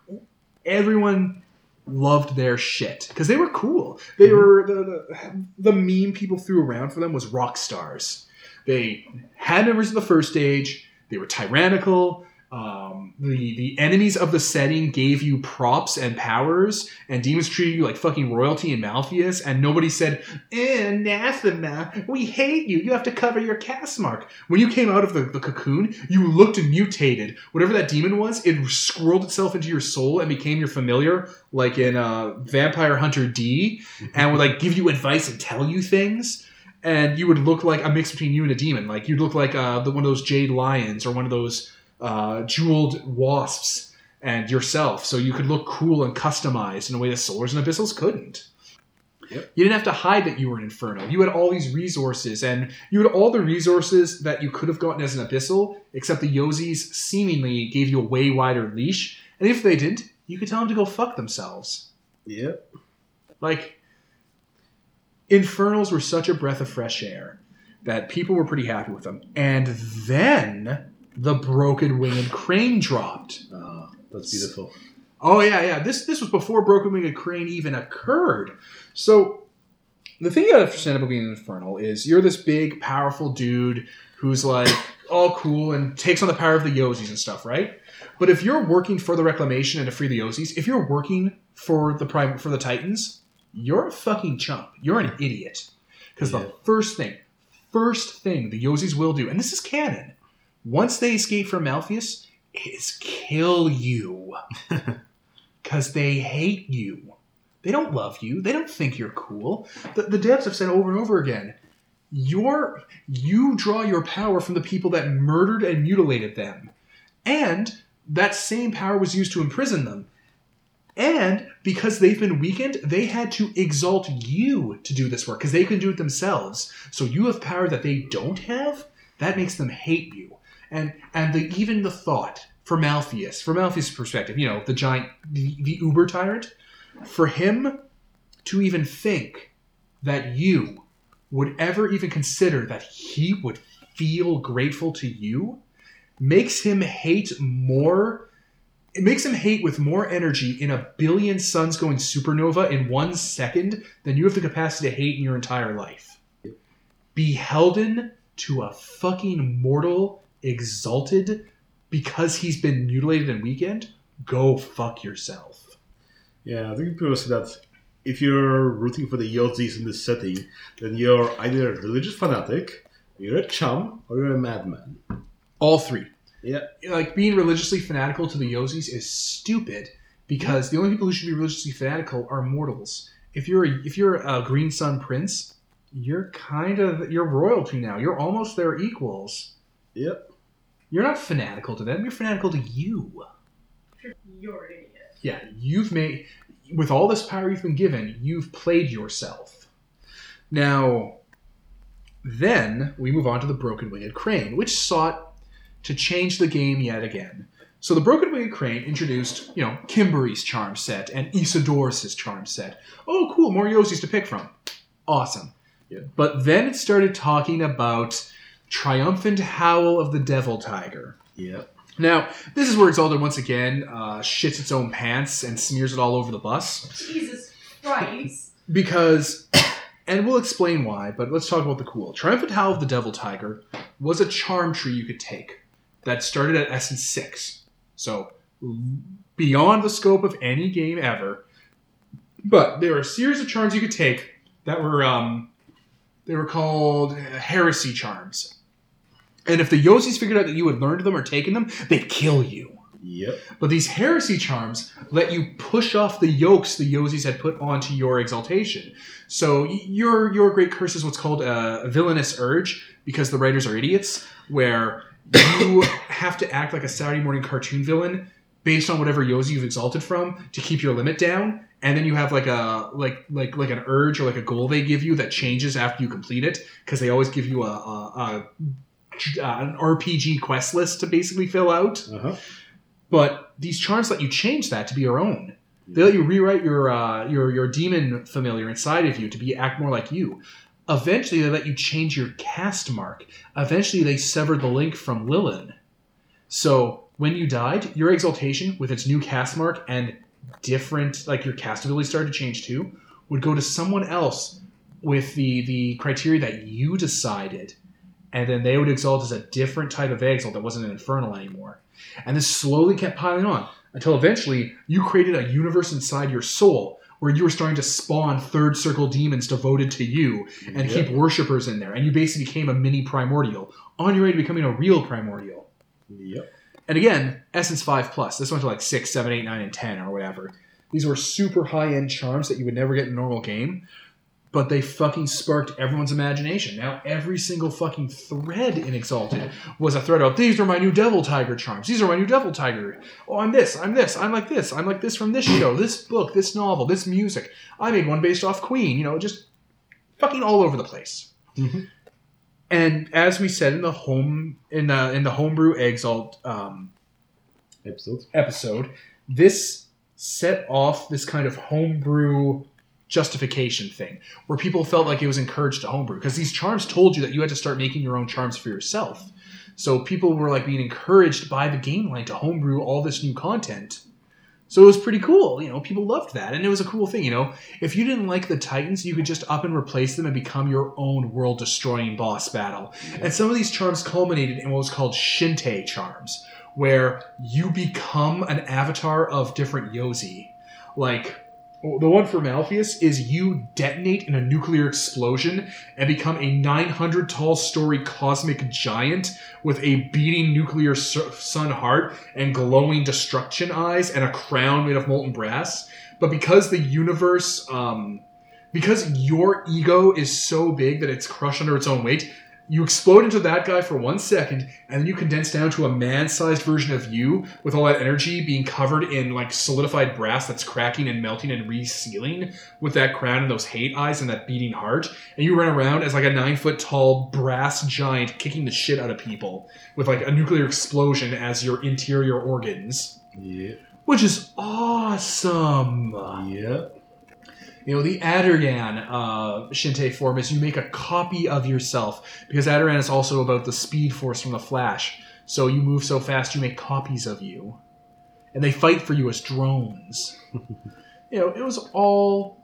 everyone loved their shit because they were cool. They mm-hmm. were the, the the meme people threw around for them was rock stars. They had members of the first age. They were tyrannical. Um, the the enemies of the setting gave you props and powers, and demons treated you like fucking royalty and Malfeas, and nobody said, anathema, we hate you, you have to cover your cast mark. When you came out of the, the cocoon, you looked mutated. Whatever that demon was, it scrolled itself into your soul and became your familiar, like in uh, Vampire Hunter D, and would like give you advice and tell you things. And you would look like a mix between you and a demon. Like you'd look like uh, the one of those jade lions or one of those uh, jeweled wasps and yourself, so you could look cool and customized in a way that Solars and Abyssals couldn't. Yep. You didn't have to hide that you were an Inferno. You had all these resources, and you had all the resources that you could have gotten as an Abyssal, except the Yozis seemingly gave you a way wider leash. And if they didn't, you could tell them to go fuck themselves. Yep. Like, Infernals were such a breath of fresh air. that people were pretty happy with them. And then the broken winged crane dropped. Uh, that's beautiful. Oh yeah, yeah. This this was before broken winged crane even occurred. So the thing you gotta understand about being an infernal is you're this big, powerful dude who's like all cool and takes on the power of the Yozis and stuff, right? But if you're working for the Reclamation and to free the Yozis, if you're working for the prime for the Titans, you're a fucking chump. You're an idiot. Because Yeah. the first thing, first thing the Yozis will do, and this is canon, once they escape from Malfeas, is kill you. *laughs* Because they hate you. They don't love you. They don't think you're cool. The, the devs have said over and over again, you're, you draw your power from the people that murdered and mutilated them. And that same power was used to imprison them. And because they've been weakened, they had to exalt you to do this work because they can do it themselves. So you have power that they don't have. That makes them hate you. And and the even the thought for Malfeas, from Malfeas' perspective, you know, the giant, the, the uber tyrant, for him to even think that you would ever even consider that he would feel grateful to you makes him hate more it makes him hate with more energy in a billion suns going supernova in one second than you have the capacity to hate in your entire life. Be Beholden to a fucking mortal exalted because he's been mutilated and weakened, go fuck yourself. Yeah, I think people say that if you're rooting for the Yozis in this setting, then you're either a religious fanatic, you're a chum, or you're a madman. All three. Yeah. Like being religiously fanatical to the Yozis is stupid because the only people who should be religiously fanatical are mortals. If you're a, if you're a Green Sun Prince, you're kind of you're royalty now. You're almost their equals. Yep. You're not fanatical to them. You're fanatical to you. You're an idiot. Yeah, you've made with all this power you've been given, you've played yourself. Now, then we move on to the Broken Winged Crane, which sought to change the game yet again. So the Broken Winged Crane introduced, you know, Kimberry's charm set and Isidoros' charm set. Oh, cool, more Yozis to pick from. Awesome. Yeah. But then it started talking about Triumphant Howl of the Devil Tiger. Yep. Now, this is where Exalted once again uh, shits its own pants and smears it all over the bus. Jesus Christ. *laughs* Because, *coughs* and we'll explain why, but let's talk about the cool. Triumphant Howl of the Devil Tiger was a charm tree you could take that started at Essence 6. So, beyond the scope of any game ever. But there were a series of charms you could take that were, um, they were called heresy charms. And if the Yozis figured out that you had learned them or taken them, they'd kill you. Yep. But these heresy charms let you push off the yokes the Yozis had put onto your exaltation. So your your great curse is what's called a villainous urge because the writers are idiots, where you *coughs* have to act like a Saturday morning cartoon villain based on whatever Yozi you've exalted from to keep your limit down. And then you have like a like like like an urge or like a goal they give you that changes after you complete it because they always give you a, a, a uh, an RPG quest list to basically fill out. Uh huh. But these charms let you change that to be your own. They let you rewrite your uh, your your demon familiar inside of you to be act more like you. Eventually, they let you change your cast mark. Eventually, they severed the link from Lilin. So when you died, your exaltation with its new cast mark and different, like your cast ability started to change too, would go to someone else with the the criteria that you decided, and then they would exalt as a different type of exalt that wasn't an infernal anymore. And this slowly kept piling on until eventually you created a universe inside your soul where you were starting to spawn third circle demons devoted to you and Yep. keep worshippers in there. And you basically became a mini primordial on your way to becoming a real primordial. Yep. And again, Essence 5 Plus. This went to like 6, 7, 8, 9, and 10 or whatever. These were super high end charms that you would never get in a normal game, but they fucking sparked everyone's imagination. Now, every single fucking thread in Exalted was a thread of these are my new Devil Tiger charms. These are my new Devil Tiger. Oh, I'm this, I'm this, I'm like this, I'm like this from this show, this book, this novel, this music. I made one based off Queen, you know, just fucking all over the place. Mhm. And as we said in the home in the in the homebrew exalt um, Episode. episode, this set off this kind of homebrew justification thing where people felt like it was encouraged to homebrew because these charms told you that you had to start making your own charms for yourself. So people were like being encouraged by the game line to homebrew all this new content. So it was pretty cool. You know, people loved that. And it was a cool thing. You know, if you didn't like the Titans, you could just up and replace them and become your own world destroying boss battle. And some of these charms culminated in what was called Shintai charms, where you become an avatar of different Yozi. Like, the one for Malfeas is you detonate in a nuclear explosion and become a 900 tall story cosmic giant with a beating nuclear sun heart and glowing destruction eyes and a crown made of molten brass. But because the universe, um, because your ego is so big that it's crushed under its own weight, you explode into that guy for one second, and then you condense down to a man-sized version of you with all that energy being covered in like solidified brass that's cracking and melting and resealing with that crown and those hate eyes and that beating heart. And you run around as like a nine foot tall brass giant kicking the shit out of people with like a nuclear explosion as your interior organs. Yeah. Which is awesome. Yeah. You know, the Adorjan uh, form is you make a copy of yourself because Adorjan is also about the speed force from the Flash. So you move so fast, you make copies of you, and they fight for you as drones. *laughs* you know, it was all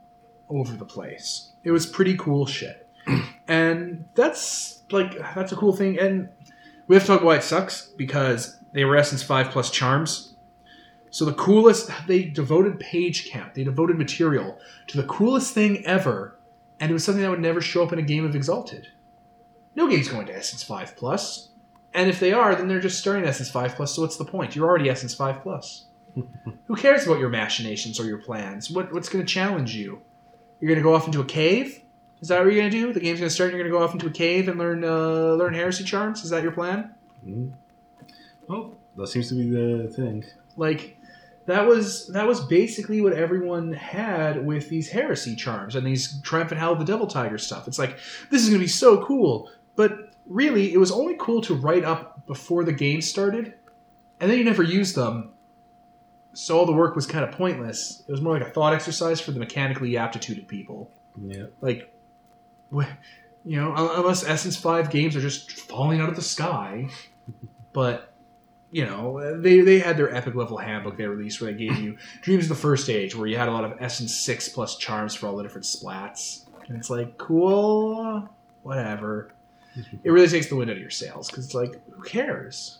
over the place. It was pretty cool shit, *clears throat* and that's like that's a cool thing. And we have to talk why it sucks because they were Essence Five plus charms. So the coolest, they devoted page count, they devoted material to the coolest thing ever, and it was something that would never show up in a game of Exalted. No game's going to Essence 5 Plus. And if they are, then they're just starting Essence 5 Plus, so what's the point? You're already Essence 5 Plus. *laughs* Who cares about your machinations or your plans? What, what's going to challenge you? You're going to go off into a cave? Is that what you're going to do? The game's going to start, and you're going to go off into a cave and learn uh, learn heresy charms? Is that your plan? Mm. Well, that seems to be the thing. like that was that was basically what everyone had with these heresy charms and these triumphant howl of the devil tiger stuff. It's like this is going to be so cool. But really it was only cool to write up before the game started and then you never used them. So all the work was kind of pointless. It was more like a thought exercise for the mechanically aptitude of people. Yeah. like you know unless essence 5 games are just falling out of the sky. *laughs* But you know they, they had their epic level handbook they released where they gave you *laughs* dreams of the first age where you had a lot of essence 6 plus charms for all the different splats. And it's like cool whatever. It really takes the wind out of your sails because it's like who cares?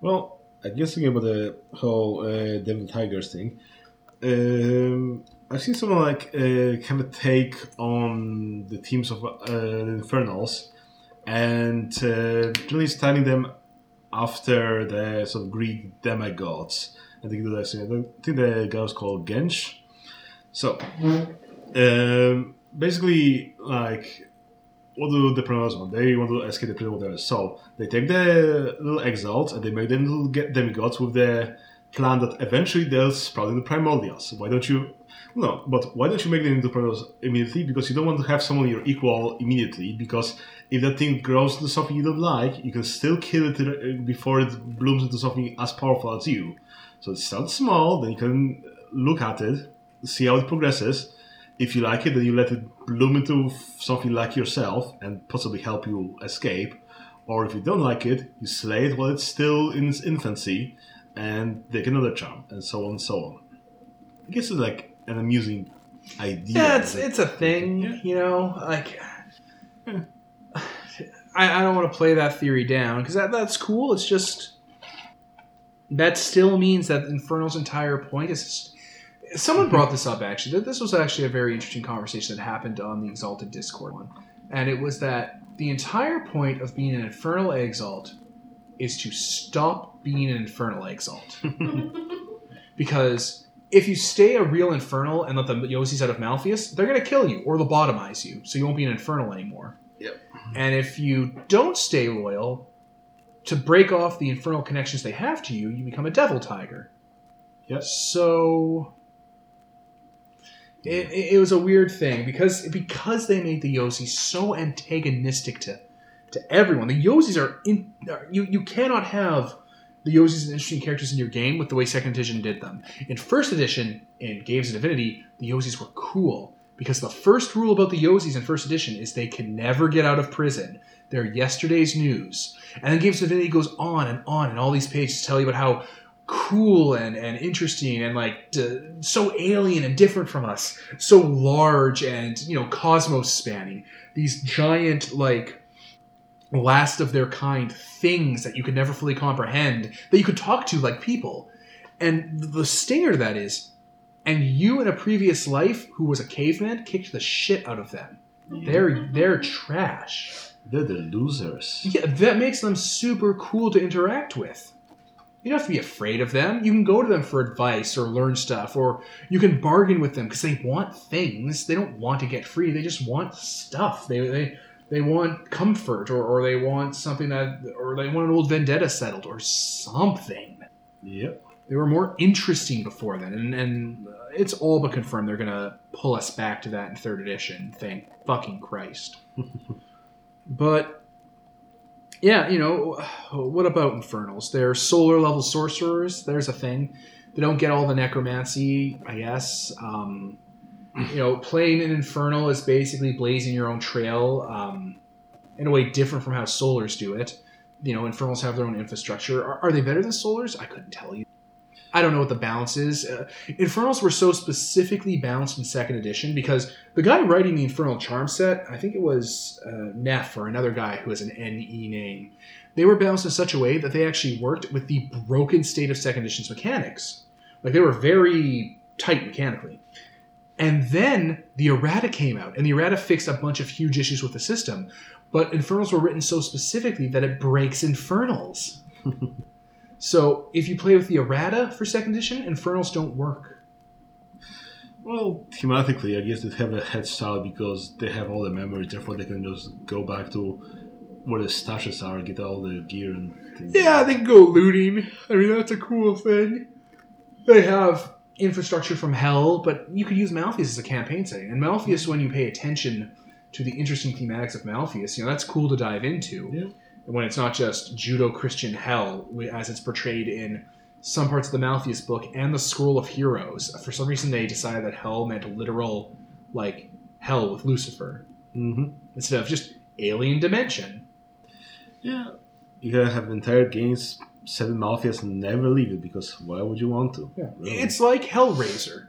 Well, I guess thinking about the whole uh, Devil Tigers thing, um, I've seen someone like uh, kind of take on the teams of uh, the Infernals and uh, really styling them after the sort of Greek demigods. I think the I think the guy was called Gensh. So um, basically, like what do the Primals want? They want to escape the prison. So they take the little exiles and they make them little get demigods with the plan that eventually they'll sprout into primordials. Why don't you? No, but why don't you make them into primordials immediately? Because you don't want to have someone your equal immediately. Because if that thing grows into something you don't like, you can still kill it uh, before it blooms into something as powerful as you. So it starts small, then you can look at it, see how it progresses. If you like it, then you let it bloom into something like yourself and possibly help you escape. Or if you don't like it, you slay it while it's still in its infancy and take another charm, and so on and so on. I guess it's like an amusing idea. yeah it's, it's a thing Yeah. you know like I, I don't want to play that theory down because that, that's cool it's just that still means that infernal's entire point is just, someone mm-hmm. brought this up actually Th- this was actually a very interesting conversation that happened on the exalted discord one and it was that the entire point of being an infernal exalt is to stop being an infernal exalt *laughs* because if you stay a real infernal and let the Yozis out of Malfeas, they're going to kill you or lobotomize you, so you won't be an infernal anymore. Yep. And if you don't stay loyal, to break off the infernal connections they have to you, you become a devil tiger. Yep. So it, it, was a weird thing because because they made the Yozis so antagonistic to to everyone. The Yozis are in are- you you cannot have the Yozis as interesting characters in your game with the way Second Edition did them. In First Edition, in Games of Divinity, the Yozis were cool because the first rule about the Yozis in first edition is they can never get out of prison. They're yesterday's news. And then Games of Divinity goes on and on, and all these pages tell you about how cool and, and interesting and like so alien and different from us, so large and you know cosmos spanning. These giant like last of their kind things that you could never fully comprehend that you could talk to like people. And the stinger to that is, and you in a previous life who was a caveman kicked the shit out of them. They're they're trash. They're the losers. Yeah, that makes them super cool to interact with. You don't have to be afraid of them. You can go to them for advice or learn stuff, or you can bargain with them because they want things. They don't want to get free. They just want stuff. They they they want comfort, or, or they want something that, or they want an old vendetta settled, or something. Yep. They were more interesting before then, and, and uh, it's all but confirmed they're gonna pull us back to that in third edition. Thank fucking Christ. *laughs* but yeah, you know, what about Infernals? They're solar level sorcerers. There's a thing. They don't get all the necromancy, I guess. Um, you know, playing an Infernal is basically blazing your own trail um, in a way different from how Solars do it. You know, Infernals have their own infrastructure. Are, are they better than Solars? I couldn't tell you. I don't know what the balance is. Uh, Infernals were so specifically balanced in second edition because the guy writing the Infernal Charm set, I think it was uh, Neff or another guy who has an NE name, they were balanced in such a way that they actually worked with the broken state of second edition's mechanics. Like they were very tight mechanically. And then the errata came out, and the errata fixed a bunch of huge issues with the system. But Infernals were written so specifically that it breaks Infernals. *laughs* so if you play with the errata for second edition, Infernals don't work. Well, thematically, I guess they have a head start because they have all the memories. Therefore, they can just go back to where the stashes are, get all the gear and things. Yeah, they can go looting. I mean, that's a cool thing. They have infrastructure from hell, but you could use Malfeas as a campaign setting. And Malfeas, when you pay attention to the interesting thematics of Malfeas, you know, that's cool to dive into. Yeah. When it's not just Judo-Christian hell, as it's portrayed in some parts of the Malfeas book and the Scroll of Heroes. For some reason, they decided that hell meant literal, like, hell with Lucifer, hmm instead of just alien dimension. Yeah. You gotta have entire games Malfeas and never leave it because why would you want to? Yeah. Really. It's like Hellraiser.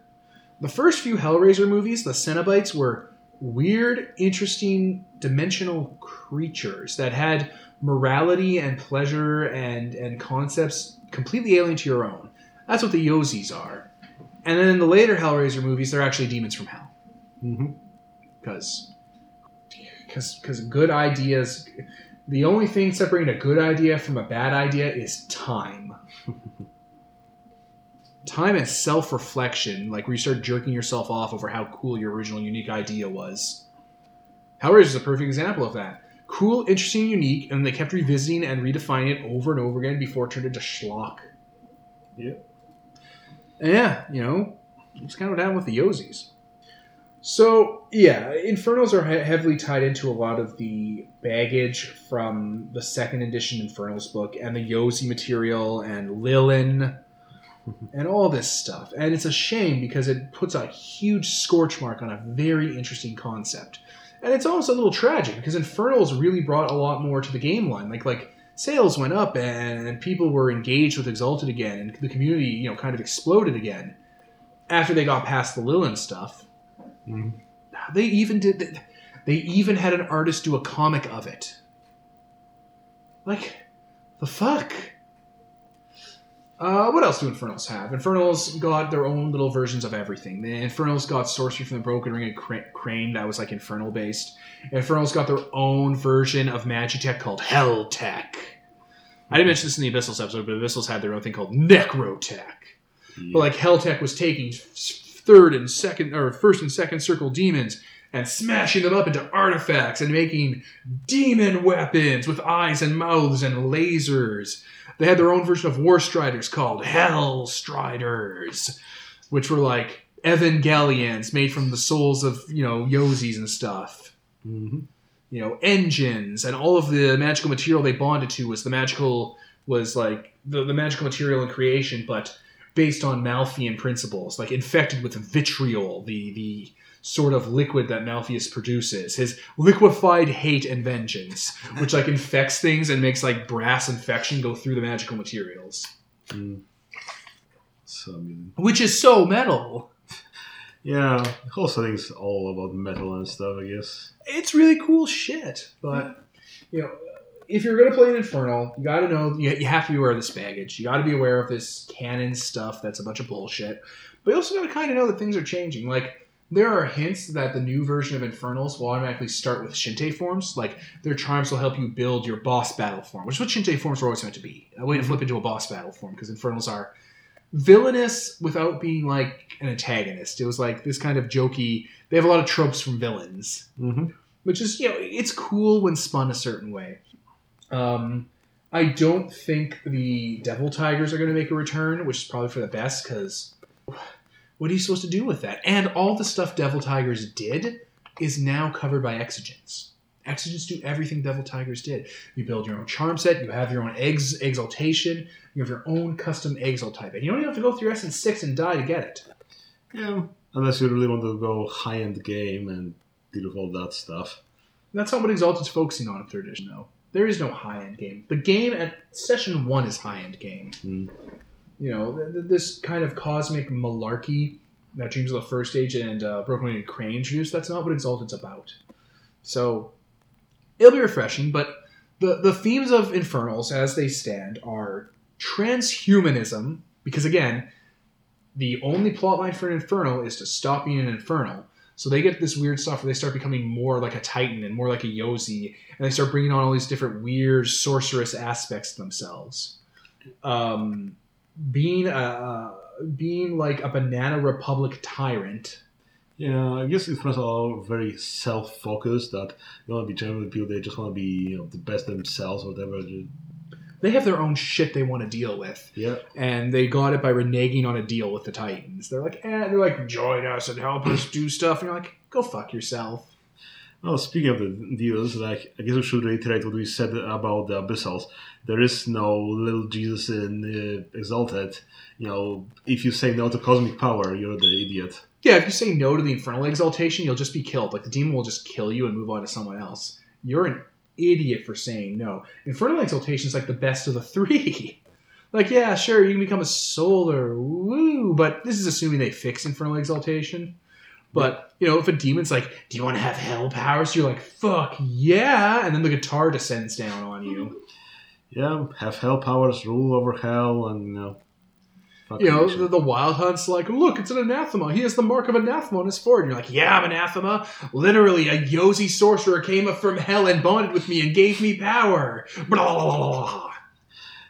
The first few Hellraiser movies, the Cenobites were weird, interesting, dimensional creatures that had morality and pleasure and, and concepts completely alien to your own. That's what the Yozis are. And then in the later Hellraiser movies, they're actually demons from hell. hmm Because because good ideas the only thing separating a good idea from a bad idea is time. time and self-reflection, like where you start jerking yourself off over how cool your original unique idea was. Hellraiser is a perfect example of that. Cool, interesting, unique, and they kept revisiting and redefining it over and over again before it turned into schlock. Yeah. And yeah, you know, it's kind of what happened with the Yozis. So yeah, Infernals are he- heavily tied into a lot of the baggage from the second edition Infernals book and the Yozi material and Lilin *laughs* and all this stuff. And it's a shame because it puts a huge scorch mark on a very interesting concept. And it's almost a little tragic because Infernals really brought a lot more to the game line. Like like sales went up and, and people were engaged with Exalted again and the community, you know, kind of exploded again after they got past the Lilin stuff. Mhm. They even did. They even had an artist do a comic of it. Like, the fuck. Uh, what else do Infernals have? Infernals got their own little versions of everything. The Infernals got Sorcery from the Broken Ring and Cra- Crane, that was like Infernal based. Infernals got their own version of Magitech called Hell Tech. I didn't mention this in the Abyssals episode, but Abyssals had their own thing called Necrotech. Yeah. But like Helltech was taking third and second or first and second circle demons and smashing them up into artifacts and making demon weapons with eyes and mouths and lasers. They had their own version of War Striders called Hell Striders, which were like Evangelions made from the souls of, you know, Yozis and stuff Mhm. you know engines and all of the magical material they bonded to was the magical was like the, the magical material in creation but based on Malfean principles, like infected with vitriol, the the sort of liquid that Malfeas produces, his liquefied hate and vengeance, which like infects things and makes like brass infection go through the magical materials, Mm. So I mean, which is so metal. yeah, the whole setting's all about metal and stuff, I guess. It's really cool shit, but you know. If you're gonna play an Infernal, you gotta know you, you have to be aware of this baggage. You gotta be aware of this canon stuff that's a bunch of bullshit. But you also gotta kind of know that things are changing. Like there are hints that the new version of Infernals will automatically start with Shintai forms. Like their charms will help you build your boss battle form, which is what Shintai forms were always meant to be. A way to flip into a boss battle form because Infernals are villainous without being like an antagonist. It was like this kind of jokey. They have a lot of tropes from villains Mm-hmm. which is you know it's cool when spun a certain way. Um, I don't think the Devil Tigers are going to make a return, which is probably for the best because what are you supposed to do with that? And all the stuff Devil Tigers did is now covered by Exigents. Exigents do everything Devil Tigers did. You build your own charm set, you have your own eggs exaltation, you have your own custom exalt type, and you don't even have to go through Essence Six and die to get it. Yeah, unless you really want to go high end game and deal with all that stuff. That's not what Exalted's focusing on in third edition, though. There is no high end game. The game at session one is high end game. Mm. You know, th- th- this kind of cosmic malarkey that Dreams of the First Age and uh, Broken Winged Crane introduced, that's not what Exalted's about. So, it'll be refreshing, but the, the themes of Infernals as they stand are transhumanism, because again, the only plotline for an Infernal is to stop being an Infernal. So they get this weird stuff where they start becoming more like a Titan and more like a Yozi, and they start bringing on all these different weird sorceress aspects themselves. Um, being a being like a banana republic tyrant. Yeah, I guess it's all very self focused that you want to be generally people they just want to be you know the best themselves or whatever. They have their own shit they want to deal with, Yeah, and they got it by reneging on a deal with the Titans. They're like, eh, they're like, join us and help us do stuff, and you're like, go fuck yourself. Well, speaking of the deals, like I guess we should reiterate what we said about the abyssals. There is no little Jesus in uh, Exalted. You know, if you say no to cosmic power, you're the idiot. Yeah, if you say no to the infernal exaltation, you'll just be killed. Like the demon will just kill you and move on to someone else. You're an idiot for saying no. Infernal exaltation is like the best of the three. *laughs* like, yeah, sure, you can become a solar, woo, but this is assuming they fix infernal exaltation. But you know, if a demon's like, "Do you want to have hell powers?" You're like, "Fuck yeah!" And then the guitar descends down on you. *laughs* Yeah, have hell powers, rule over hell, and you know. You know, the, the Wild Hunt's like, look, it's an anathema. He has the mark of anathema on his forehead. And you're like, yeah, I'm anathema. Literally, a Yozi sorcerer came up from hell and bonded with me and gave me power. Blah, blah, blah, blah.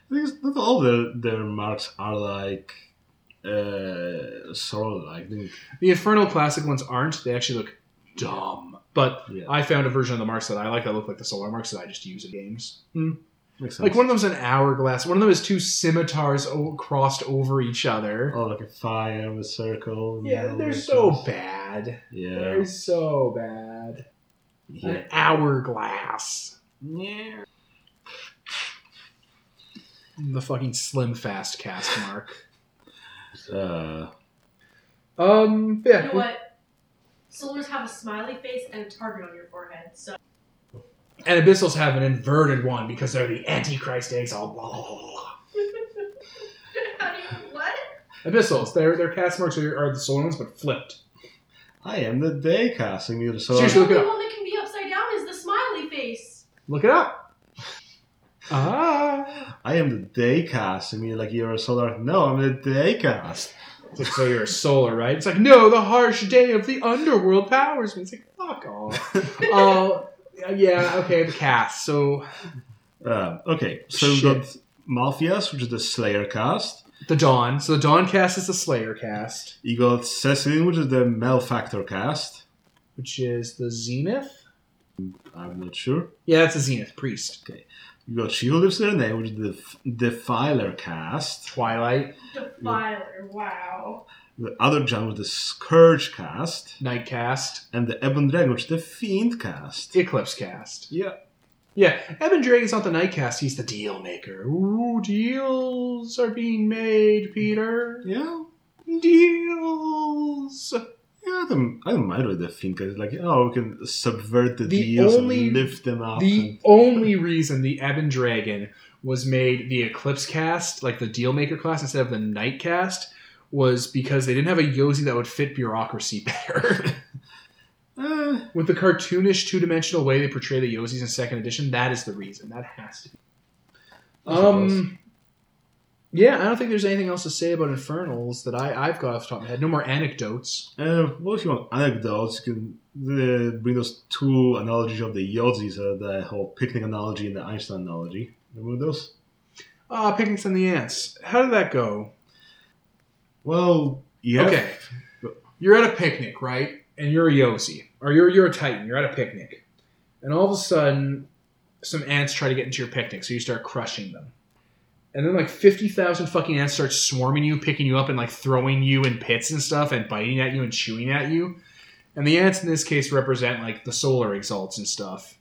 Because all the, their marks are like uh sorrow like The Infernal Classic ones aren't. They actually look dumb. But yeah I found a version of the marks that I like that look like the solar marks that I just use in games. sense. Like one of them's an hourglass. One of them is two scimitars o- crossed over each other. oh like a fire with a circle Yeah, they're so stuff. bad. yeah They're so bad. yeah An hourglass. yeah The fucking slim fast cast mark. *laughs* uh Um, You yeah. know what? Solars have a smiley face and a target on your forehead, so And Abyssals have an inverted one because they're the Antichrist eggs. All blah, blah, blah, blah. How do you what? Abyssals, their their cast marks are, are the solar ones, but flipped. I am the day casting you so Seriously, The look it only up. one that can be upside down is the smiley face. Look it up. *laughs* Ah. I am the day cast. I mean, like you're a solar. No, I'm the day cast. It's like, so you're a solar, right? It's like, no, the harsh day of the underworld powers me. It's like, fuck off. Oh, *laughs* yeah, okay, the cast. So Uh, okay, so we've got Malfeas, which is the Slayer cast. the Dawn. So the Dawn cast is the Slayer cast, You got Cecelyne, which is the Malefactor cast. which is the Zenith. I'm not sure. Yeah, it's a Zenith priest. Okay. You got She Who Lives in Her Name, which is the Defiler cast. Twilight, Defiler, wow. The Adorjan with the Scourge cast. Night cast, And the Ebon Dragon, which is the Fiend cast. Eclipse cast. Yeah. Yeah, Ebon Dragon's not the Nightcast. He's the deal maker. Ooh, deals are being made, Peter. Yeah. Deals. Yeah, I don't, I don't mind what they think. It's like, oh, we can subvert the, The deals only- and lift them up. The and- only reason the Ebon Dragon was made the Eclipse cast, like the Dealmaker class, instead of the Night cast, was because they didn't have a Yozi that would fit bureaucracy *laughs* better. Eh, With the cartoonish two dimensional way they portray the Yozis in second edition, that is the reason. That has to be. Um, yeah, I don't think there's anything else to say about Infernals that I, I've got off the top of my head. No more anecdotes. Uh, well, if you want anecdotes, you can uh, bring those two analogies of the Yozis, uh, the whole picnic analogy and the Einstein analogy. Remember those? Ah, Picnics and the Ants. How did that go? Well, yeah. Okay. You're at a picnic, right? And you're a Yozi. Or you're you're a Titan. You're at a picnic. And all of a sudden, some ants try to get into your picnic, so you start crushing them. And then like fifty thousand fucking ants start swarming you, picking you up and like throwing you in pits and stuff and biting at you and chewing at you. And the ants in this case represent like the solar exalts and stuff.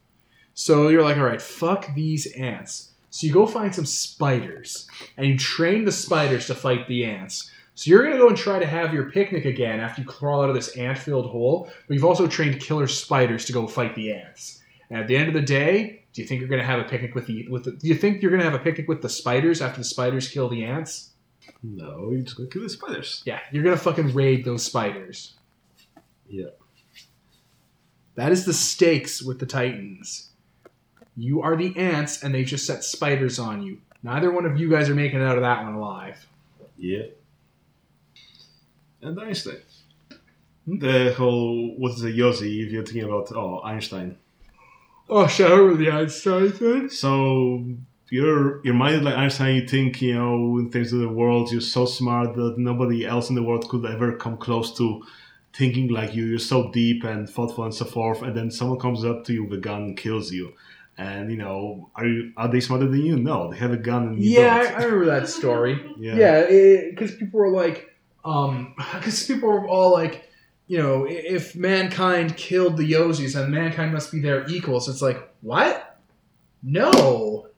So you're like, all right, fuck these ants. So you go find some spiders and you train the spiders to fight the ants. So you're gonna go and try to have your picnic again after you crawl out of this ant-filled hole. But you've also trained killer spiders to go fight the ants. And at the end of the day, do you think you're gonna have a picnic with the with the? Do you think you're gonna have a picnic with the spiders after the spiders kill the ants? No, you just gonna kill the spiders. Yeah, you're gonna fucking raid those spiders. Yeah. That is the stakes with the Titans. You are the ants, and they've just set spiders on you. Neither one of you guys are making it out of that one alive. Yeah. And Einstein. Hmm? The whole what's the Yozi if you're thinking about oh Einstein. Oh, I remember the Einstein thing. So you're you're minded like Einstein. You think you know in terms of the world. You're so smart that nobody else in the world could ever come close to thinking like you. You're so deep and thoughtful and so forth. And then someone comes up to you with a gun and kills you. And you know, are you are they smarter than you? No, they have a gun and you Yeah, I, don't. I remember that *laughs* story. Yeah. Yeah, because people were like, um, *laughs* because people were all like, you know, if mankind killed the Yozis, then mankind must be their equals. It's like, what? No,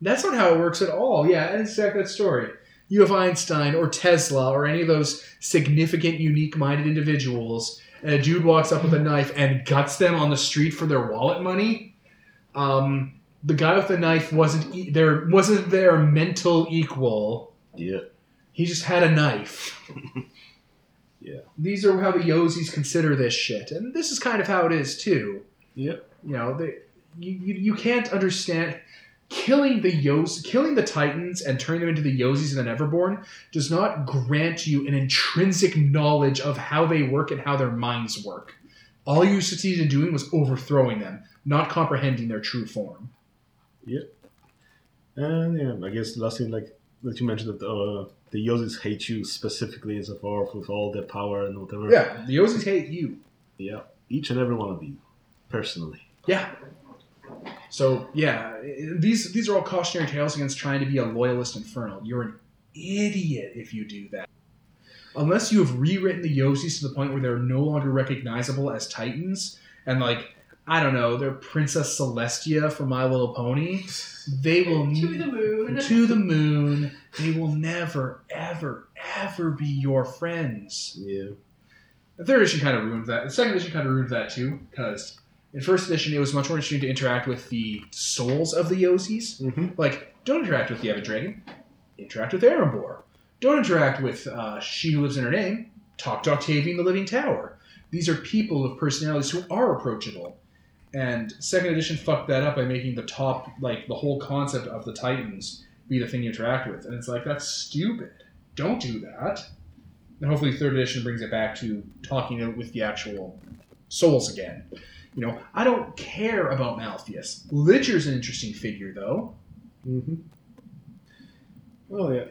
that's not how it works at all. Yeah, it's exactly that story. You have Einstein or Tesla or any of those significant, unique-minded individuals, and a dude walks up with a knife and guts them on the street for their wallet money. Um, the guy with the knife wasn't e- there wasn't their mental equal. Yeah. He just had a knife. *laughs* Yeah. These are how the Yozis consider this shit, and this is kind of how it is too. Yeah. You know, they, you, you you can't understand killing the Yos, killing the Titans and turning them into the Yozis and the Neverborn does not grant you an intrinsic knowledge of how they work and how their minds work. All you succeeded in doing was overthrowing them, not comprehending their true form. Yep. And yeah, I guess the last thing like that you mentioned that uh, the Yozis hate you specifically and so forth with all their power and whatever. Yeah, the Yozis hate you. Yeah. Each and every one of you, personally. Yeah. So yeah, these these are all cautionary tales against trying to be a loyalist infernal. You're an idiot if you do that. Unless you have rewritten the Yozis to the point where they're no longer recognizable as Titans, and like I don't know, they're Princess Celestia from My Little Pony. They will To the moon. to the moon. They will never, ever, ever be your friends. Yeah. The third edition kind of ruined that. The second edition kind of ruined that too, because in first edition it was much more interesting to interact with the souls of the Yozis. Mm-hmm. Like, don't interact with the Ebon Dragon. Interact with Erembour. Don't interact with uh, She Who Lives in Her Name. Talk to Octavian the Living Tower. These are people with personalities who are approachable. And second edition fucked that up by making the top, like the whole concept of the Titans be the thing you interact with. And it's like, that's stupid. Don't do that. And hopefully third edition brings it back to talking with the actual souls again. You know, I don't care about Malfeas. Ligier's an interesting figure, though. Mm-hmm. Well, yeah.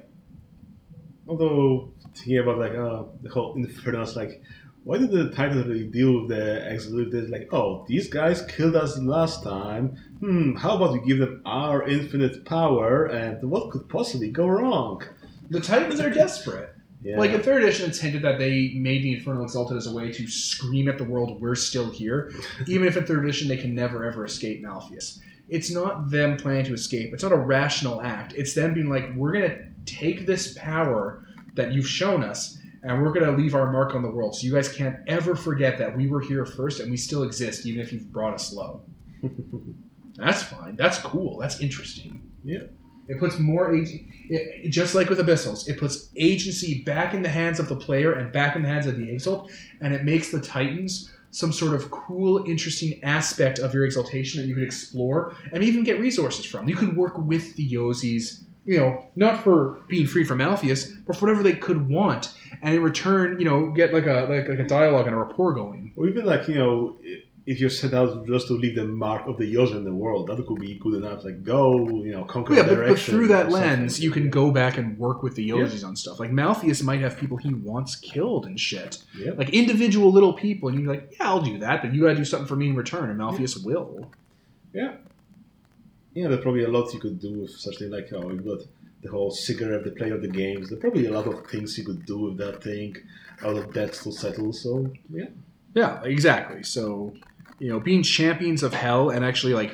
Although thinking about like uh, the whole Infernals, like why did the Titans really deal with the? They're like, oh, these guys killed us last time. Hmm, how about we give them our infinite power? And what could possibly go wrong? The Titans are desperate. Yeah. Like in third edition, it's hinted that they made the Infernal Exalted as a way to scream at the world, "We're still here," *laughs* even if in third edition they can never ever escape Malfeas. it's not them planning to escape. It's not a rational act. It's them being like, we're gonna take this power that you've shown us, and we're gonna leave our mark on the world. So you guys can't ever forget that we were here first, and we still exist, even if you've brought us low. *laughs* That's fine. That's cool. That's interesting. Yeah. It puts more ag- it, it- just like with Abyssals, it puts agency back in the hands of the player and back in the hands of the Exalt, and it makes the Titans some sort of cool, interesting aspect of your exaltation that you could explore and even get resources from. You can work with the Yozis, you know, not for being free from Malfeas, but for whatever they could want, and in return, you know, get like a like, like a dialogue and a rapport going. Or even like you know, if you're set out just to leave the mark of the Yozi in the world, that could be good enough. Like go, you know, conquer Yeah, but, but through that something. lens, you can go back and work with the Yeah. Yozis on stuff. Like Malfeas might have people he wants killed and shit. Yeah. Like individual little people, and you're like, yeah, I'll do that, but you gotta do something for me in return, and Malfeas will. Yeah, there's probably a lot you could do with such thing like oh, you've got the whole cigarette, the player of the games. There's probably a lot of things you could do with that thing. A lot of debts to settle. So yeah, Yeah, exactly. So, you know, being champions of hell and actually like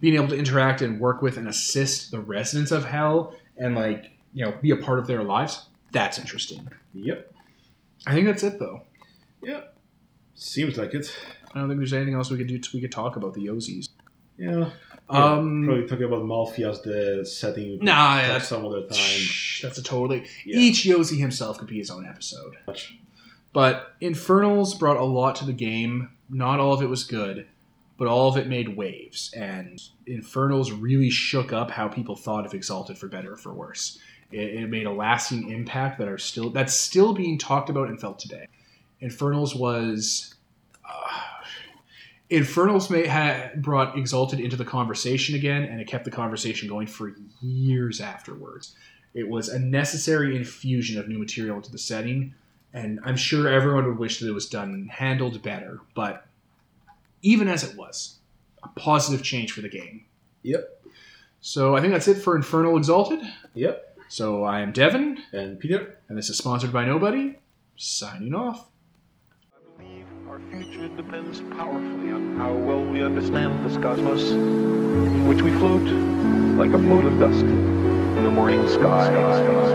being able to interact and work with and assist the residents of hell and like, you know, be a part of their lives, that's interesting. yep, I think that's it though. Yep. Seems like it. I don't think there's anything else we could do. we could talk about the Yozis. Yeah, Um, probably talking about Malfeas the setting. Nah, yeah, that's- some other time. That's a totally. Yeah. Each Yozi himself could be his own episode. But Infernals brought a lot to the game. Not all of it was good, but all of it made waves. And Infernals really shook up how people thought of Exalted for better or for worse. It, it made a lasting impact that are still that's still being talked about and felt today. Infernals was. Infernals may had brought Exalted into the conversation again, and it kept the conversation going for years afterwards. It was a necessary infusion of new material into the setting, and I'm sure everyone would wish that it was done handled better. But even as it was, a positive change for the game. Yep. So I think that's it for Infernal Exalted. Yep. So I am Devin, And Peter. and this is sponsored by Nobody. Signing off. Our future depends powerfully on how well we understand this cosmos, which we float like a mote of dust in the morning sky.